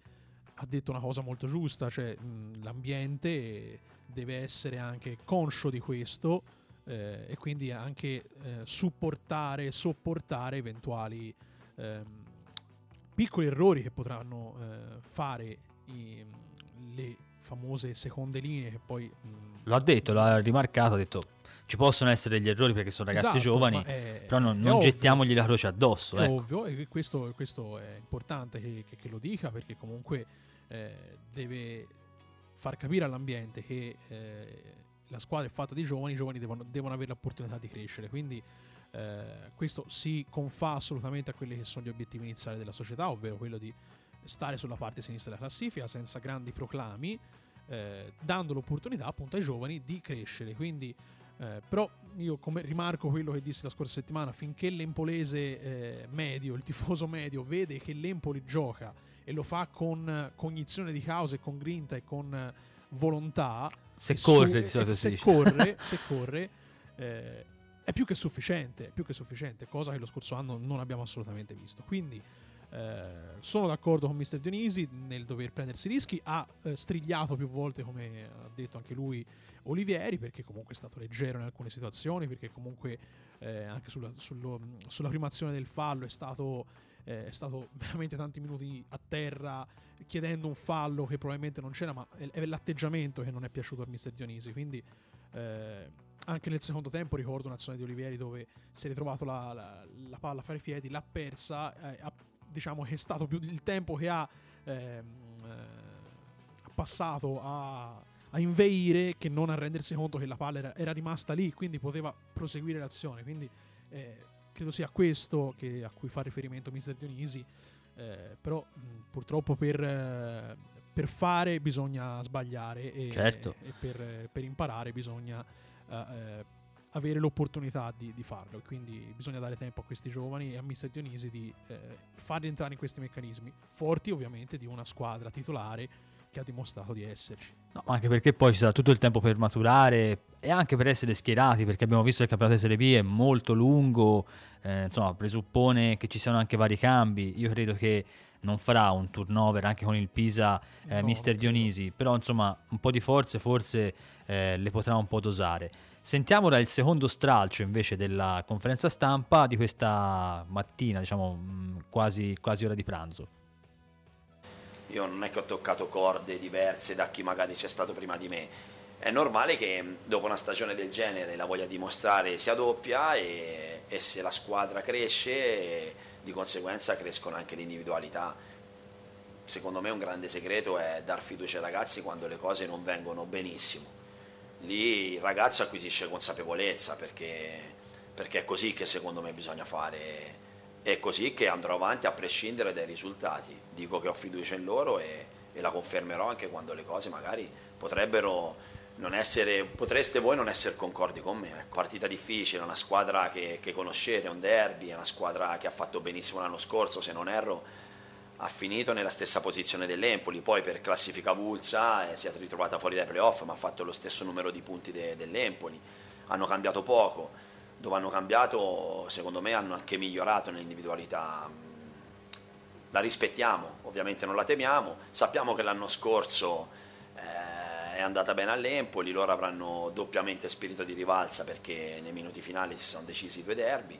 ha detto una cosa molto giusta, cioè mh, l'ambiente deve essere anche conscio di questo eh, e quindi anche eh, supportare, sopportare eventuali ehm, piccoli errori che potranno eh, fare i, le famose seconde linee che poi... Mh, Lo ha detto, l'ha rimarcato, ha detto ci possono essere degli errori perché sono ragazzi esatto, giovani, è, però non, non gettiamogli la croce addosso. È ecco. ovvio, e questo, questo, è importante che, che, che, lo dica perché comunque eh, deve far capire all'ambiente che eh, la squadra è fatta di giovani, i giovani devono, devono avere l'opportunità di crescere. Quindi eh, questo si confà assolutamente a quelli che sono gli obiettivi iniziali della società, ovvero quello di stare sulla parte sinistra della classifica senza grandi proclami, eh, dando l'opportunità appunto ai giovani di crescere. Quindi eh, però io come rimarco quello che dissi la scorsa settimana, finché l'empolese eh, medio, il tifoso medio, vede che l'Empoli gioca e lo fa con cognizione di causa e con grinta e con volontà, se corre, su, e, se, corre se corre, eh, è più che sufficiente, più che sufficiente, cosa che lo scorso anno non abbiamo assolutamente visto. Quindi eh, sono d'accordo con Mr. Dionisi nel dover prendersi rischi, ha eh, strigliato più volte, come ha detto anche lui, Olivieri, perché comunque è stato leggero in alcune situazioni, perché comunque eh, anche sulla, sullo, sulla prima azione del fallo è stato, eh, è stato veramente tanti minuti a terra chiedendo un fallo che probabilmente non c'era, ma è, è l'atteggiamento che non è piaciuto a Mr. Dionisi. Quindi eh, anche nel secondo tempo ricordo un'azione di Olivieri dove si è ritrovato la, la, la palla a fare i piedi, l'ha persa, ha, diciamo che è stato più il tempo che ha ehm, eh, passato a a inveire che non a rendersi conto che la palla era, era rimasta lì, quindi poteva proseguire l'azione. Quindi eh, credo sia questo che, a cui fa riferimento Mr. Dionisi. Eh, però mh, purtroppo per, eh, per, fare bisogna sbagliare e, certo. e per, per, imparare bisogna eh, avere l'opportunità di, di, farlo. Quindi bisogna dare tempo a questi giovani e a Mr. Dionisi di eh, farli entrare in questi meccanismi, forti ovviamente di una squadra titolare che ha dimostrato di esserci. No, anche perché poi ci sarà tutto il tempo per maturare e anche per essere schierati, perché abbiamo visto che il campionato di Serie B è molto lungo, eh, insomma, presuppone che ci siano anche vari cambi. Io credo che non farà un turnover anche con il Pisa eh, no, Mister Dionisi, però insomma un po' di forze forse eh, le potrà un po' dosare. Sentiamo il secondo stralcio invece della conferenza stampa di questa mattina, diciamo mm, quasi, quasi ora di pranzo io non è che ho toccato corde diverse da chi magari c'è stato prima di me. È normale che dopo una stagione del genere la voglia di mostrare sia doppia e, e se la squadra cresce di conseguenza crescono anche le individualità. Secondo me un grande segreto è dar fiducia ai ragazzi quando le cose non vengono benissimo. Lì il ragazzo acquisisce consapevolezza perché, perché è così che secondo me bisogna fare è così che andrò avanti a prescindere dai risultati. Dico che ho fiducia in loro e, e la confermerò anche quando le cose magari potrebbero non essere, potreste voi non essere concordi con me. Ecco, partita difficile, una squadra che, che, conoscete, è un derby, è una squadra che ha fatto benissimo l'anno scorso, se non erro, ha finito nella stessa posizione dell'Empoli, poi per classifica Vulsa eh, si è ritrovata fuori dai playoff, ma ha fatto lo stesso numero di punti de, dell'Empoli. Hanno cambiato poco dove hanno cambiato, secondo me hanno anche migliorato nell'individualità. La rispettiamo, ovviamente non la temiamo, sappiamo che l'anno scorso eh, è andata bene all'Empoli, loro avranno doppiamente spirito di rivalsa perché nei minuti finali si sono decisi due derby,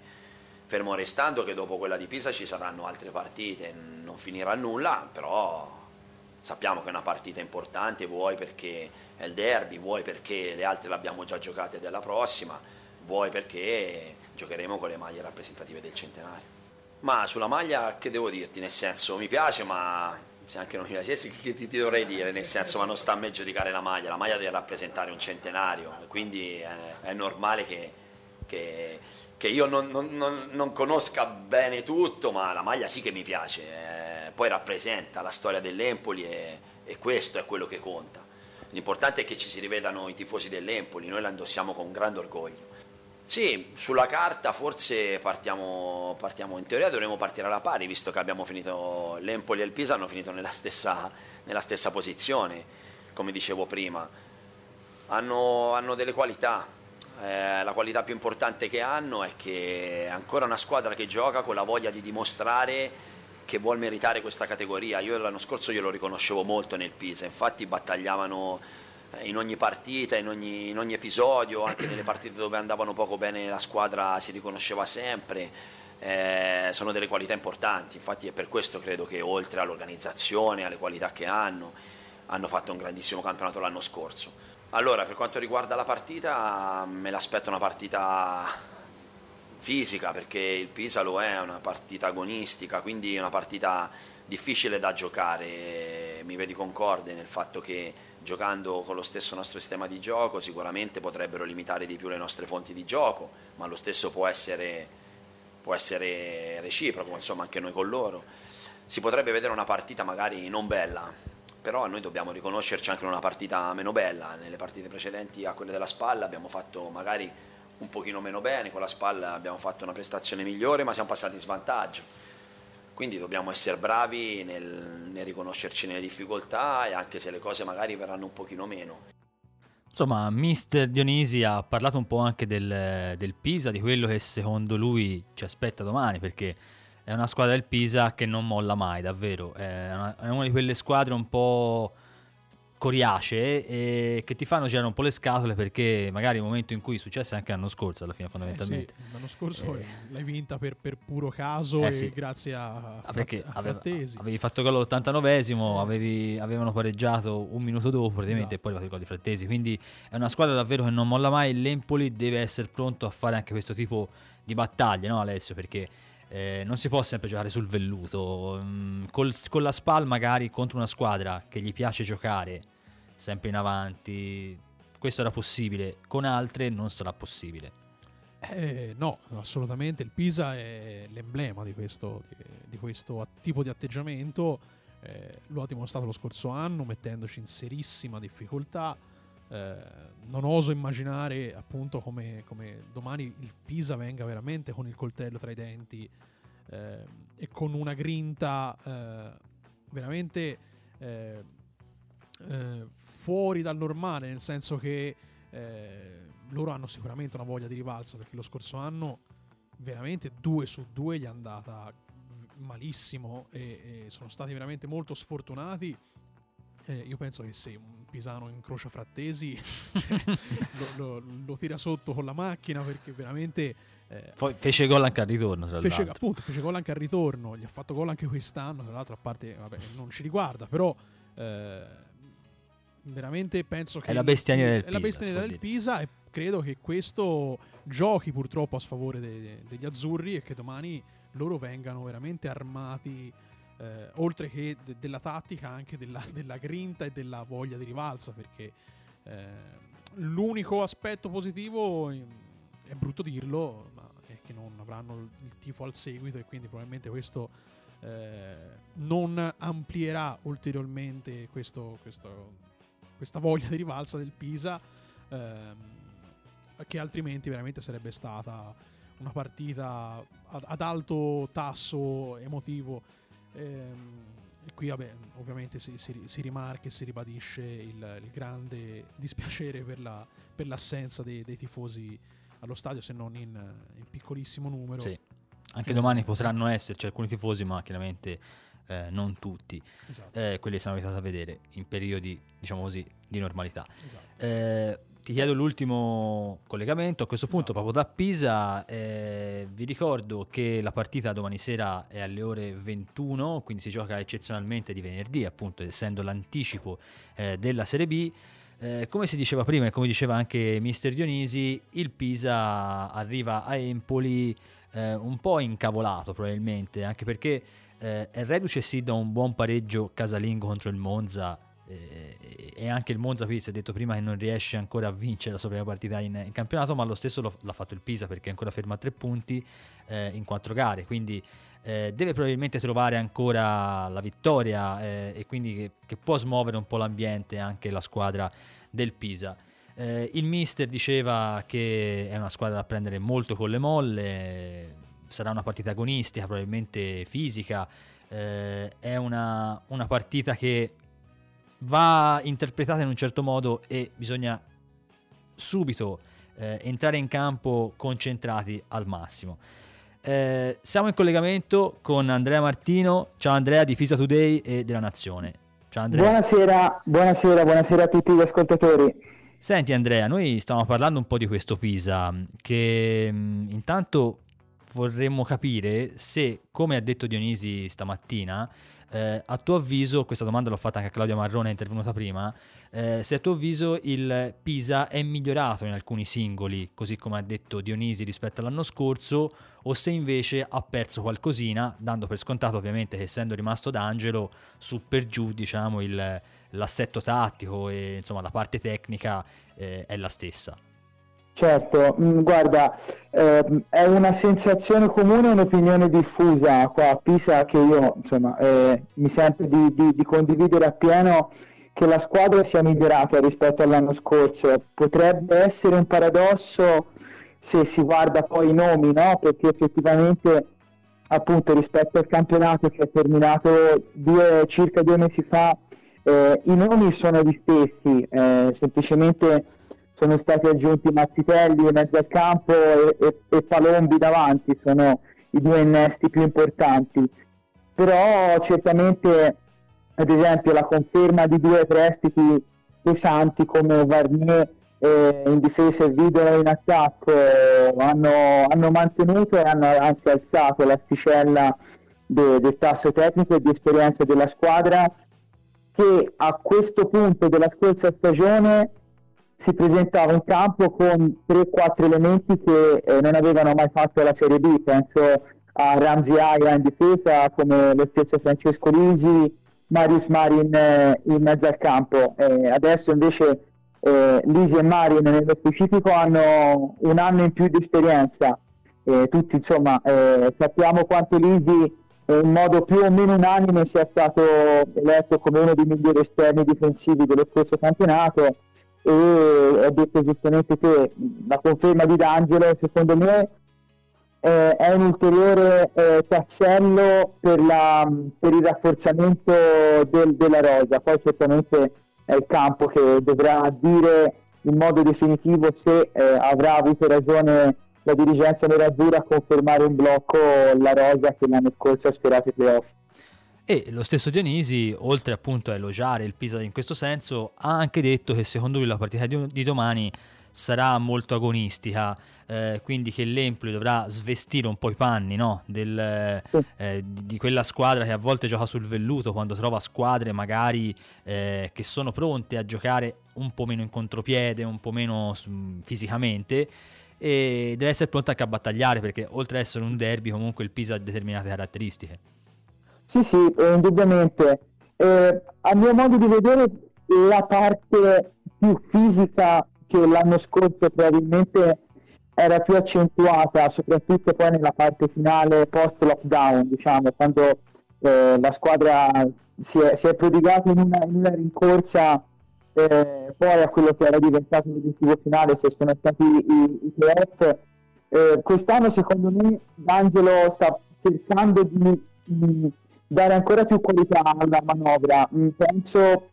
fermo restando che dopo quella di Pisa ci saranno altre partite, non finirà nulla, però sappiamo che è una partita importante, vuoi perché è il derby, vuoi perché le altre le abbiamo già giocate della prossima, vuoi perché giocheremo con le maglie rappresentative del centenario. Ma sulla maglia che devo dirti? Nel senso mi piace ma se anche non mi piacesse che ti, ti, dovrei dire, nel senso ma non sta a me giudicare la maglia, la maglia deve rappresentare un centenario, quindi è, è normale che, che, che io non, non, non, conosca bene tutto, ma la maglia sì che mi piace, eh, poi rappresenta la storia dell'Empoli e, e questo è quello che conta. L'importante è che ci si rivedano i tifosi dell'Empoli, noi la indossiamo con grande orgoglio. Sì, sulla carta forse partiamo, partiamo, in teoria dovremmo partire alla pari, visto che abbiamo finito, l'Empoli e il Pisa hanno finito nella stessa, nella stessa posizione, come dicevo prima. hanno, hanno delle qualità. Eh, la qualità più importante che hanno è che è ancora una squadra che gioca con la voglia di dimostrare che vuol meritare questa categoria. Io l'anno scorso glielo riconoscevo molto nel Pisa, infatti battagliavano eh, in ogni partita, in ogni, in ogni, episodio, anche nelle partite dove andavano poco bene la squadra si riconosceva sempre. Eh, sono delle qualità importanti, infatti è per questo credo che oltre all'organizzazione, alle qualità che hanno, hanno fatto un grandissimo campionato l'anno scorso. Allora, per quanto riguarda la partita, me l'aspetto una partita fisica perché il Pisa lo è, una partita agonistica, quindi una partita difficile da giocare. Mi vedi concorde nel fatto che giocando con lo stesso nostro sistema di gioco sicuramente potrebbero limitare di più le nostre fonti di gioco, ma lo stesso può essere, può essere reciproco, insomma anche noi con loro. Si potrebbe vedere una partita magari non bella, però noi dobbiamo riconoscerci anche in una partita meno bella. Nelle partite precedenti a quelle della spalla abbiamo fatto magari un pochino meno bene, con la spalla abbiamo fatto una prestazione migliore, ma siamo passati in svantaggio quindi dobbiamo essere bravi nel, nel, riconoscerci nelle difficoltà e anche se le cose magari verranno un pochino meno. Insomma, Mister Dionisi ha parlato un po' anche del, del Pisa, di quello che secondo lui ci aspetta domani, perché è una squadra del Pisa che non molla mai, davvero. È una, è una di quelle squadre un po' coriacee e che ti fanno girare un po' le scatole perché magari il momento in cui è successo anche l'anno scorso alla fine fondamentalmente eh sì, l'anno scorso eh, l'hai vinta per, per puro caso eh e sì. grazie a, ah, perché a aveva, avevi fatto gol all'89esimo avevi, avevano pareggiato un minuto dopo praticamente esatto. e poi il gol di Frattesi. Quindi è una squadra davvero che non molla mai. l'Empoli deve essere pronto a fare anche questo tipo di battaglie no Alessio? Perché eh, non si può sempre giocare sul velluto. Mm, col, con la SPAL magari contro una squadra che gli piace giocare sempre in avanti, questo era possibile, con altre non sarà possibile. Eh, no, assolutamente. Il Pisa è l'emblema di questo, di, di questo tipo di atteggiamento. Eh, lo ha dimostrato lo scorso anno mettendoci in serissima difficoltà. Eh, non oso immaginare appunto come, come, domani il Pisa venga veramente con il coltello tra i denti eh, e con una grinta eh, veramente eh, eh, fuori dal normale, nel senso che loro hanno sicuramente una voglia di rivalsa perché lo scorso anno veramente due su due gli è andata malissimo e, e sono stati veramente molto sfortunati. Eh, io penso che se un Pisano incrocia Frattesi cioè, lo, lo, lo, tira sotto con la macchina perché veramente... Eh, Poi fece gol anche al ritorno, tra fece, appunto, fece gol anche al ritorno, gli ha fatto gol anche quest'anno, tra l'altro a parte, vabbè, non ci riguarda, però... Eh, veramente penso che è la bestia nera del Pisa, bestia del Pisa e credo che questo giochi purtroppo a sfavore de- degli azzurri e che domani loro vengano veramente armati eh, oltre che de- della tattica anche della, della, grinta e della voglia di rivalsa perché eh, l'unico aspetto positivo è brutto dirlo ma è che non avranno il tifo al seguito e quindi probabilmente questo eh, non amplierà ulteriormente questo, questo questa voglia di rivalsa del Pisa, ehm, che altrimenti veramente sarebbe stata una partita ad, ad alto tasso emotivo. Ehm, e qui vabbè, ovviamente si, si, si, rimarca e si ribadisce il, il grande dispiacere per, la, per l'assenza dei, dei, tifosi allo stadio, se non in, in piccolissimo numero. Sì. Anche domani potranno esserci alcuni tifosi, ma chiaramente eh, non tutti, esatto. eh, quelli che siamo abituati a vedere in periodi, diciamo così, di normalità. Esatto. Eh, ti chiedo l'ultimo collegamento, a questo punto esatto. proprio da Pisa, eh, vi ricordo che la partita domani sera è alle ore 21, quindi si gioca eccezionalmente di venerdì, appunto essendo l'anticipo eh, della Serie B. Eh, come si diceva prima e come diceva anche Mister Dionisi, il Pisa arriva a Empoli eh, un po' incavolato probabilmente, anche perché eh, è reduce sì da un buon pareggio casalingo contro il Monza e anche il Monza qui si è detto prima che non riesce ancora a vincere la sua prima partita in, in campionato ma lo stesso lo, l'ha fatto il Pisa perché è ancora fermo a tre punti eh, in quattro gare. Quindi eh, deve probabilmente trovare ancora la vittoria eh, e quindi che, che, può smuovere un po' l'ambiente anche la squadra del Pisa. Eh, il mister diceva che è una squadra da prendere molto con le molle sarà una partita agonistica, probabilmente fisica, eh, è una, una, partita che va interpretata in un certo modo e bisogna subito eh, entrare in campo concentrati al massimo. Eh, siamo in collegamento con Andrea Martino. Ciao Andrea di Pisa Today e della Nazione. Ciao Andrea. Buonasera, buonasera, buonasera a tutti gli ascoltatori. Senti Andrea, noi stiamo parlando un po' di questo Pisa, che mh, mm, intanto vorremmo capire se, come ha detto Dionisi stamattina, eh, a tuo avviso, questa domanda l'ho fatta anche a Claudia Marrone, è intervenuta prima, eh, se a tuo avviso il Pisa è migliorato in alcuni singoli, così come ha detto Dionisi rispetto all'anno scorso, o se invece ha perso qualcosina, dando per scontato ovviamente che essendo rimasto d'Angelo, su per giù diciamo il, l'assetto tattico e insomma la parte tecnica eh, è la stessa. Certo, mm, guarda, eh, è una sensazione comune, un'opinione diffusa qua a Pisa che io insomma eh, mi sento di, di, di, condividere appieno che la squadra sia migliorata rispetto all'anno scorso. Potrebbe essere un paradosso se si guarda poi i nomi, no? Perché effettivamente appunto rispetto al campionato che è terminato due, circa due mesi fa, eh, i nomi sono gli stessi, eh, semplicemente sono stati aggiunti Mazzitelli in mezzo al campo e, e, e Palombi davanti, sono i due innesti più importanti. Però certamente, ad esempio, la conferma di due prestiti pesanti come Varnier eh, in difesa e Vidolo in attacco hanno, hanno, mantenuto e hanno anzi alzato l'asticella de, del tasso tecnico e di esperienza della squadra che a questo punto della scorsa stagione si presentava in campo con 3-4 elementi che eh, non avevano mai fatto la Serie B, penso a Ramzi Aia in difesa come lo stesso Francesco Lisi, Marius Marin eh, in mezzo al campo. Eh, adesso invece eh, Lisi e Marin nello specifico hanno un anno in più di esperienza. tutti insomma eh, sappiamo quanto Lisi in modo più o meno unanime sia stato eletto come uno dei migliori esterni difensivi dello scorso campionato e ho detto giustamente che la conferma di D'Angelo secondo me eh, è un ulteriore eh, tassello per, la, per, il rafforzamento del, della rosa poi certamente è il campo che dovrà dire in modo definitivo se eh, avrà avuto ragione la dirigenza nerazzurra a confermare in blocco la rosa che l'anno scorso ha sfiorato i playoff. E lo stesso Dionisi, oltre appunto a elogiare il Pisa in questo senso, ha anche detto che secondo lui la partita di, domani sarà molto agonistica, eh, quindi che l'Empoli dovrà svestire un po' i panni no? Del, eh, di, quella squadra che a volte gioca sul velluto quando trova squadre magari eh, che sono pronte a giocare un po' meno in contropiede, un po' meno su, fisicamente e deve essere pronta anche a battagliare perché oltre ad essere un derby comunque il Pisa ha determinate caratteristiche. Sì, sì, eh, indubbiamente. Eh, a mio modo di vedere, la parte più fisica che l'anno scorso probabilmente era più accentuata, soprattutto poi nella parte finale post-lockdown, diciamo, quando eh, la squadra si è, si è prodigata in una, in una rincorsa eh, poi a quello che era diventato l'obiettivo finale, che sono stati i, i playoff. Eh, quest'anno, secondo me, D'Angelo sta cercando di, di dare ancora più qualità alla manovra. Mm, penso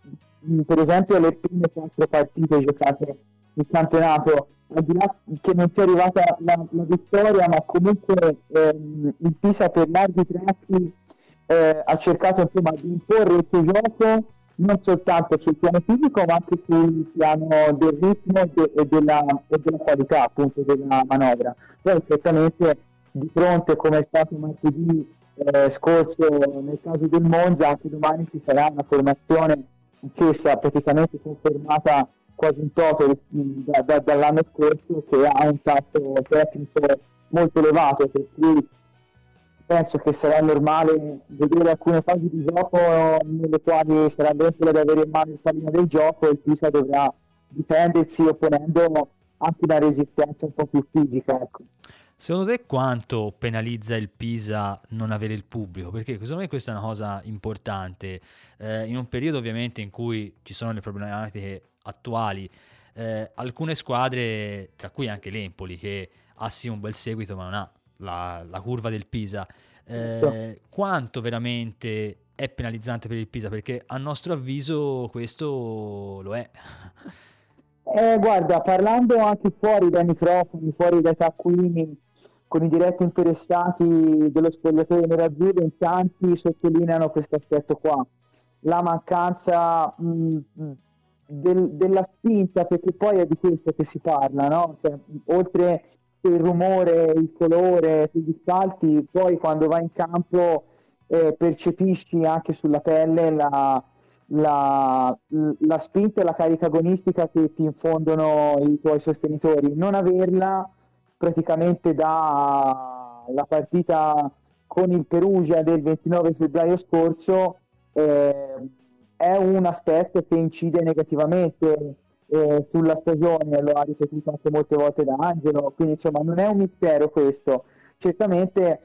mm, per esempio alle prime quattro partite giocate nel campionato, al di là che non sia arrivata la, la vittoria, ma comunque ehm, il Pisa per larghi tratti eh, ha cercato insomma, di imporre il suo gioco non soltanto sul piano fisico ma anche sul piano del ritmo e, de- e, della, e della, qualità appunto della manovra. Poi certamente di fronte come è stato martedì eh, scorso nel caso del Monza, anche domani ci sarà una formazione che sia praticamente confermata quasi in toto da, da, dall'anno scorso che ha un tasso tecnico molto elevato per cui penso che sarà normale vedere alcune fasi di gioco nelle quali sarà dentro ad avere in mano il pallino del gioco e il Pisa dovrà difendersi opponendo anche una resistenza un po' più fisica. Ecco. Secondo te quanto penalizza il Pisa non avere il pubblico? Perché secondo me questa è una cosa importante. Eh, in un periodo ovviamente in cui ci sono le problematiche attuali, eh, alcune squadre, tra cui anche l'Empoli, che ha sì un bel seguito ma non ha la, la curva del Pisa, eh, quanto veramente è penalizzante per il Pisa? Perché a nostro avviso questo lo è. Eh, guarda, parlando anche fuori dai microfoni, fuori dai taccuini, con i diretti interessati dello spogliatoio nerazzurro, in tanti sottolineano questo aspetto qua, la mancanza mh, del, della spinta, perché poi è di questo che si parla, no? Cioè, oltre il rumore, il colore sugli spalti, poi quando vai in campo eh, percepisci anche sulla pelle la, la, la, spinta e la carica agonistica che ti infondono i tuoi sostenitori. Non averla praticamente dalla partita con il Perugia del 29 febbraio scorso eh, è un aspetto che incide negativamente eh, sulla stagione, lo ha ripetuto anche molte volte da Angelo, quindi insomma non è un mistero questo. Certamente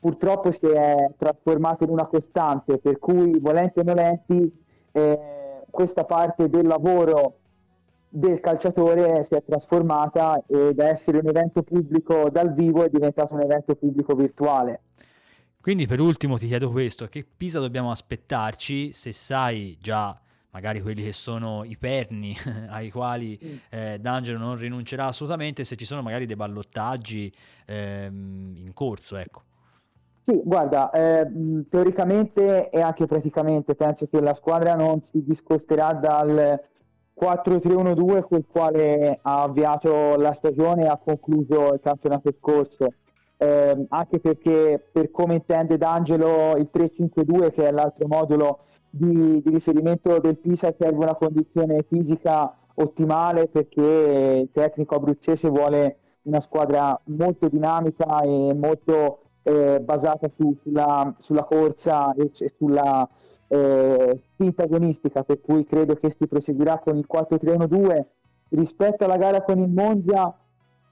purtroppo si è trasformato in una costante, per cui volenti o nolenti eh, questa parte del lavoro del calciatore si è trasformata e da essere un evento pubblico dal vivo è diventato un evento pubblico virtuale. Quindi per ultimo ti chiedo questo, che Pisa dobbiamo aspettarci se sai già magari quelli che sono i perni ai quali eh, D'Angelo non rinuncerà assolutamente, se ci sono magari dei ballottaggi ehm, in corso, ecco. Sì, guarda, eh, teoricamente e anche praticamente penso che la squadra non si discosterà dal 4-3-1-2 col quale ha avviato la stagione e ha concluso il campionato scorso. Eh, anche perché per come intende D'Angelo il 3-5-2 che è l'altro modulo di, di riferimento del Pisa serve una condizione fisica ottimale perché il tecnico abruzzese vuole una squadra molto dinamica e molto eh, basata su, sulla, sulla, corsa e, e sulla eh, spinta agonistica, per cui credo che si proseguirà con il 4-3-1-2. Rispetto alla gara con il Monza,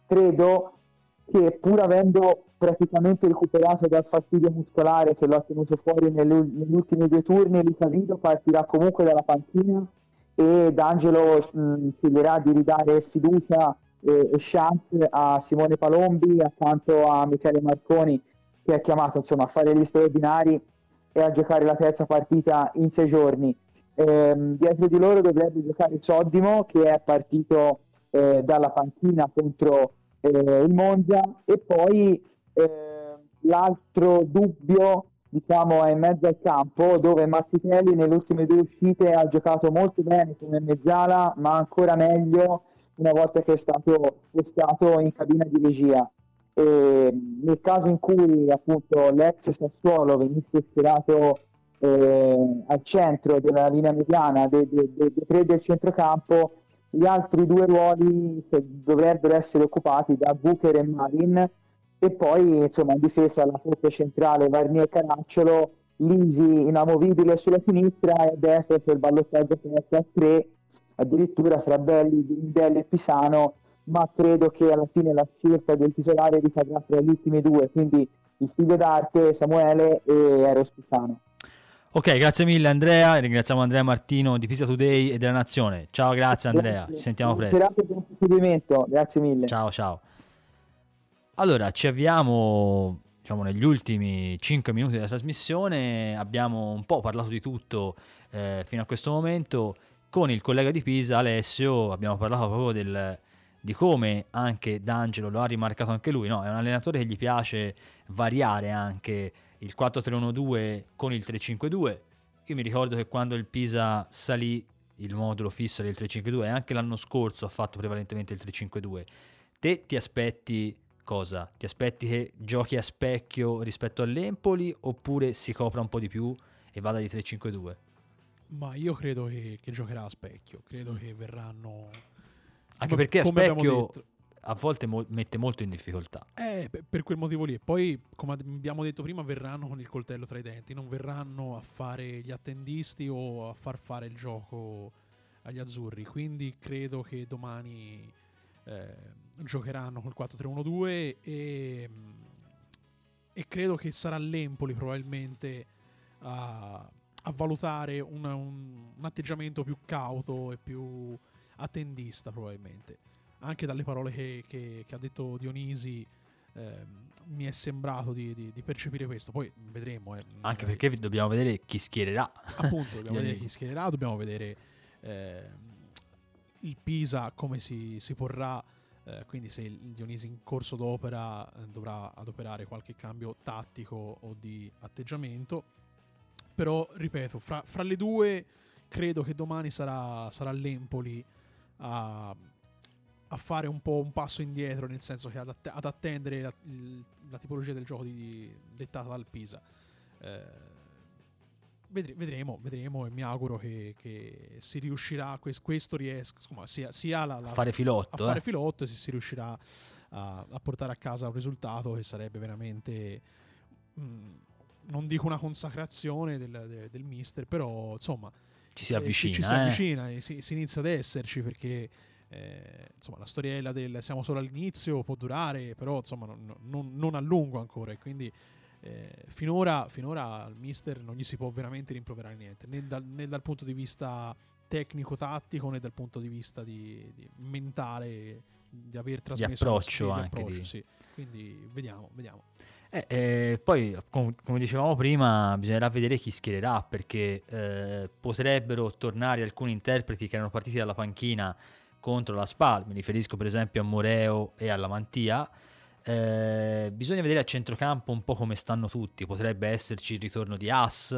credo che pur avendo praticamente recuperato dal fastidio muscolare che lo ha tenuto fuori negli ultimi due turni, Luca Vido partirà comunque dalla panchina e D'Angelo mh, sceglierà di ridare fiducia e, e chance a Simone Palombi accanto a Michele Marconi che ha chiamato insomma, a fare gli straordinari e a giocare la terza partita in sei giorni. Ehm, dietro di loro dovrebbe giocare Soddimo che è partito eh, dalla panchina contro eh, il Monza e poi eh, l'altro dubbio diciamo è in mezzo al campo dove Mazzitelli nelle ultime due uscite ha giocato molto bene come mezzala ma ancora meglio una volta che è stato spostato in cabina di regia e nel caso in cui appunto l'ex Sassuolo venisse schierato eh, al centro della linea mediana dei de, de, de tre del centrocampo, gli altri due ruoli dovrebbero essere occupati da Booker e Marin e poi insomma in difesa la coppia centrale Varnier e Caracciolo, Lisi inamovibile sulla sinistra e a destra per il ballottaggio a tre addirittura fra Belli, Belli e Pisano ma credo che alla fine la scelta del titolare ricadrà tra gli ultimi due, quindi il figlio d'arte Samuele e Eros Pisano. Ok, grazie mille Andrea, ringraziamo Andrea Martino di Pisa Today e della Nazione. Ciao, grazie Andrea, grazie. ci sentiamo presto. Grazie per il seguimento, grazie mille. Ciao, ciao. Allora, ci avviamo diciamo, negli ultimi 5 minuti della trasmissione, abbiamo un po' parlato di tutto eh, fino a questo momento. Con il collega di Pisa, Alessio, abbiamo parlato proprio del, di come anche D'Angelo lo ha rimarcato anche lui, no? è un allenatore che gli piace variare anche il 4-3-1-2 con il 3-5-2. Io mi ricordo che quando il Pisa salì il modulo fisso del 3-5-2 e anche l'anno scorso ha fatto prevalentemente il 3-5-2. Te ti aspetti cosa? Ti aspetti che giochi a specchio rispetto all'Empoli oppure si copra un po' di più e vada di 3-5-2? Ma io credo che, che giocherà a specchio, credo che verranno anche come, perché a specchio a volte mo- mette molto in difficoltà. Eh, per quel motivo lì. E poi, come abbiamo detto prima, verranno con il coltello tra i denti, non verranno a fare gli attendisti o a far fare il gioco agli azzurri. Quindi credo che domani eh, giocheranno col 4-3-1-2 e, e, credo che sarà l'Empoli probabilmente a, a valutare un, un, un atteggiamento più cauto e più attendista probabilmente. Anche dalle parole che, che, che ha detto Dionisi eh, mi è sembrato di, di, di, percepire questo. Poi vedremo. Eh. Anche perché dobbiamo vedere chi schiererà. Appunto, dobbiamo vedere chi schiererà, dobbiamo vedere eh, il Pisa come si, si porrà, eh, quindi se il Dionisi in corso d'opera eh, dovrà adoperare qualche cambio tattico o di atteggiamento. Però, ripeto, fra, fra le due credo che domani sarà, sarà l'Empoli a, a, fare un po' un passo indietro, nel senso che ad, att- ad attendere la, la, tipologia del gioco di, dettata dal Pisa. Eh, vedremo, vedremo e mi auguro che, che si riuscirà, questo riesca, insomma, sia, sia la, la, a fare filotto. A fare eh. filotto e si, si riuscirà a, a, portare a casa un risultato che sarebbe veramente... Mh, mm, non dico una consacrazione del, del, del mister, però insomma ci si avvicina. Ci, ci si eh. avvicina e si, si, inizia ad esserci perché eh, insomma, la storiella del siamo solo all'inizio può durare, però insomma, non, non, non a lungo ancora. E quindi eh, finora, finora al mister non gli si può veramente rimproverare niente, né dal, né dal punto di vista tecnico-tattico né dal punto di vista di, di mentale di aver trasmesso di approccio sì, anche di approccio, sì. quindi vediamo, vediamo. Eh, eh, poi, com- come dicevamo prima, bisognerà vedere chi schiererà perché eh, potrebbero tornare alcuni interpreti che erano partiti dalla panchina contro la SPAL. Mi riferisco per esempio a Moreo e alla Mantia. Eh, bisogna vedere a centrocampo un po' come stanno tutti. Potrebbe esserci il ritorno di As.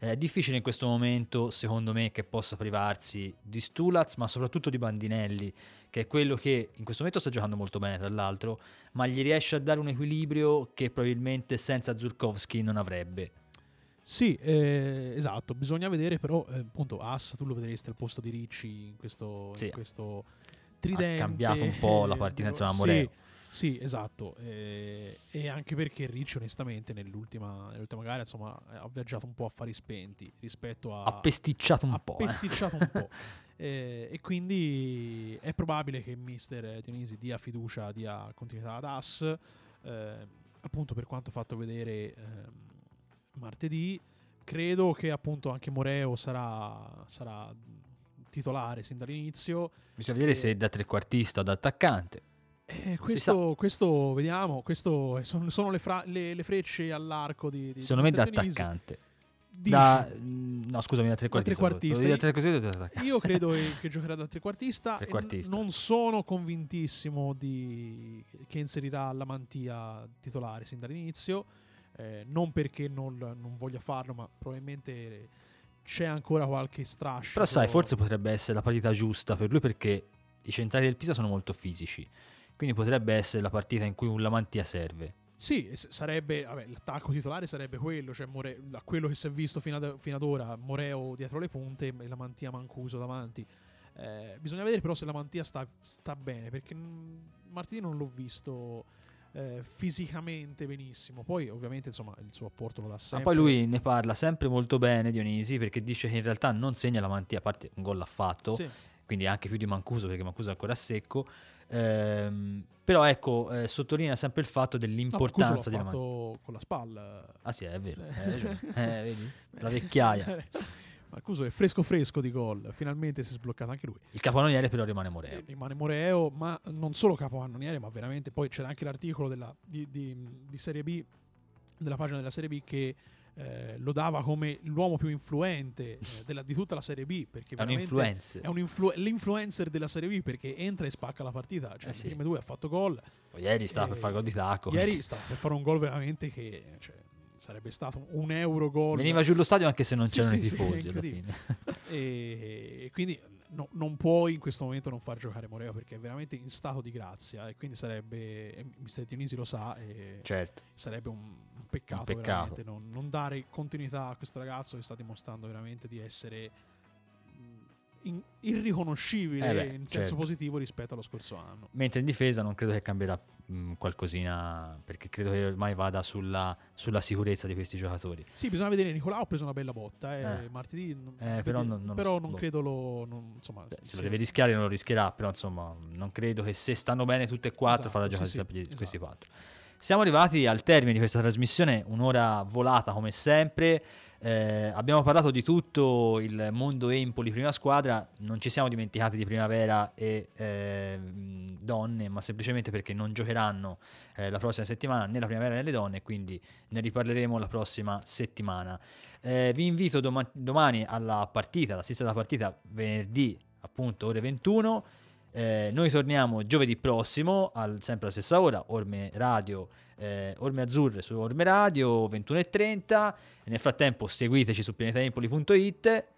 Eh, è difficile in questo momento, secondo me, che possa privarsi di Stulaz, ma soprattutto di Bandinelli, che è quello che in questo momento sta giocando molto bene, tra l'altro, ma gli riesce a dare un equilibrio che probabilmente senza Zurkowski non avrebbe. Sì, eh, esatto, bisogna vedere però, eh, appunto, As tu lo vedresti al posto di Ricci in questo, sì. in questo tridente. Ha cambiato un po' la partita insieme a Moreno. Sì, sì, esatto. Eh, e anche perché Ricci, onestamente, nell'ultima, nell'ultima gara, insomma, ha viaggiato un po' a fari spenti rispetto a. Ha pesticciato un ha po'. Ha pesticciato un po'. Eh, e quindi è probabile che Mister Dionisi dia fiducia, dia continuità ad As, eh, appunto per quanto fatto vedere ehm, martedì. Credo che appunto anche Moreo sarà, sarà titolare sin dall'inizio. Bisogna vedere se è da trequartista o da attaccante. Eh, questo, questo, vediamo, questo sono, sono le, fra, le, le, frecce all'arco di, di Secondo me da attaccante. Da, mm, no, scusami, da trequartista. Da trequartista. Io credo che giocherà da trequartista. trequartista. Non sono convintissimo di, che inserirà la mantia titolare sin dall'inizio. Eh, non perché non, non, voglia farlo, ma probabilmente c'è ancora qualche strascico. Però sai, forse potrebbe essere la partita giusta per lui perché i centrali del Pisa sono molto fisici. Quindi potrebbe essere la partita in cui un Lamantia serve. Sì, sarebbe, vabbè, l'attacco titolare sarebbe quello, cioè More, da quello che si è visto fino ad, fino ad, ora, Moreo dietro le punte e la Mantia Mancuso davanti. Eh, bisogna vedere però se la Mantia sta, sta bene, perché Martini non l'ho visto eh, fisicamente benissimo. Poi ovviamente insomma il suo apporto lo dà sempre. Ma poi lui ne parla sempre molto bene Dionisi, perché dice che in realtà non segna la Mantia, a parte un gol l'ha fatto, sì. quindi anche più di Mancuso, perché Mancuso è ancora secco Ehm, però ecco, eh, sottolinea sempre il fatto dell'importanza no, di fatto con la spalla. Ah sì, è vero, eh, vedi? la vecchiaia. Marcuso è fresco fresco di gol, finalmente si è sbloccato anche lui. Il capannoniere però rimane Moreo. Eh, rimane Moreo, ma non solo capannoniere, ma veramente poi c'era anche l'articolo della, di, di, di Serie B, della pagina della Serie B che eh, lo dava come l'uomo più influente eh, della, di tutta la Serie B. Perché è un influencer. È un influ- l'influencer della Serie B perché entra e spacca la partita. Cioè, eh sì. le prime due ha fatto gol. Ieri stava per fare gol di tacco. Ieri stava per fare un gol veramente che cioè, sarebbe stato un euro gol. Veniva giù lo stadio anche se non sì, c'erano sì, i tifosi alla fine. e, quindi no, non puoi in questo momento non far giocare Moreo perché è veramente in stato di grazia e quindi sarebbe, Mister Dionisi lo sa, certo. sarebbe un peccato, peccato. Non, non, dare continuità a questo ragazzo che sta dimostrando veramente di essere in, irriconoscibile eh beh, in senso certo. positivo rispetto allo scorso anno. Mentre in difesa non credo che cambierà mh, qualcosina, perché credo che ormai vada sulla, sulla, sicurezza di questi giocatori. Sì, bisogna vedere. Nicolao ha preso una bella botta eh, eh. martedì, non, eh, però, non, non, però non boh. credo lo. Insomma, Beh, se lo deve rischiare, non lo rischierà. Però insomma, non credo che se stanno bene tutte e quattro esatto, farà giocare sì, sì, questi esatto. quattro. Siamo arrivati al termine di questa trasmissione, un'ora volata come sempre. Eh, abbiamo parlato di tutto il mondo Empoli prima squadra, non ci siamo dimenticati di Primavera e eh, Donne, ma semplicemente perché non giocheranno eh, la prossima settimana né la Primavera né le Donne, quindi ne riparleremo la prossima settimana. Eh, vi invito doma- domani alla partita, all'assistere alla partita venerdì appunto ore 21. Eh, noi torniamo giovedì prossimo, al, sempre alla stessa ora, Orme Radio, eh, Orme Azzurre su Orme Radio, 21.30. Nel frattempo seguiteci su pianetaimpoli.it.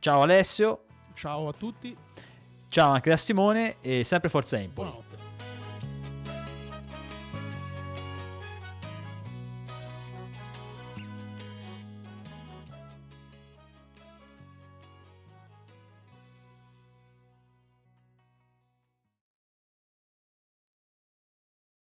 Ciao Alessio. Ciao a tutti. Ciao anche da Simone e sempre Forza Empoli. Buonanotte.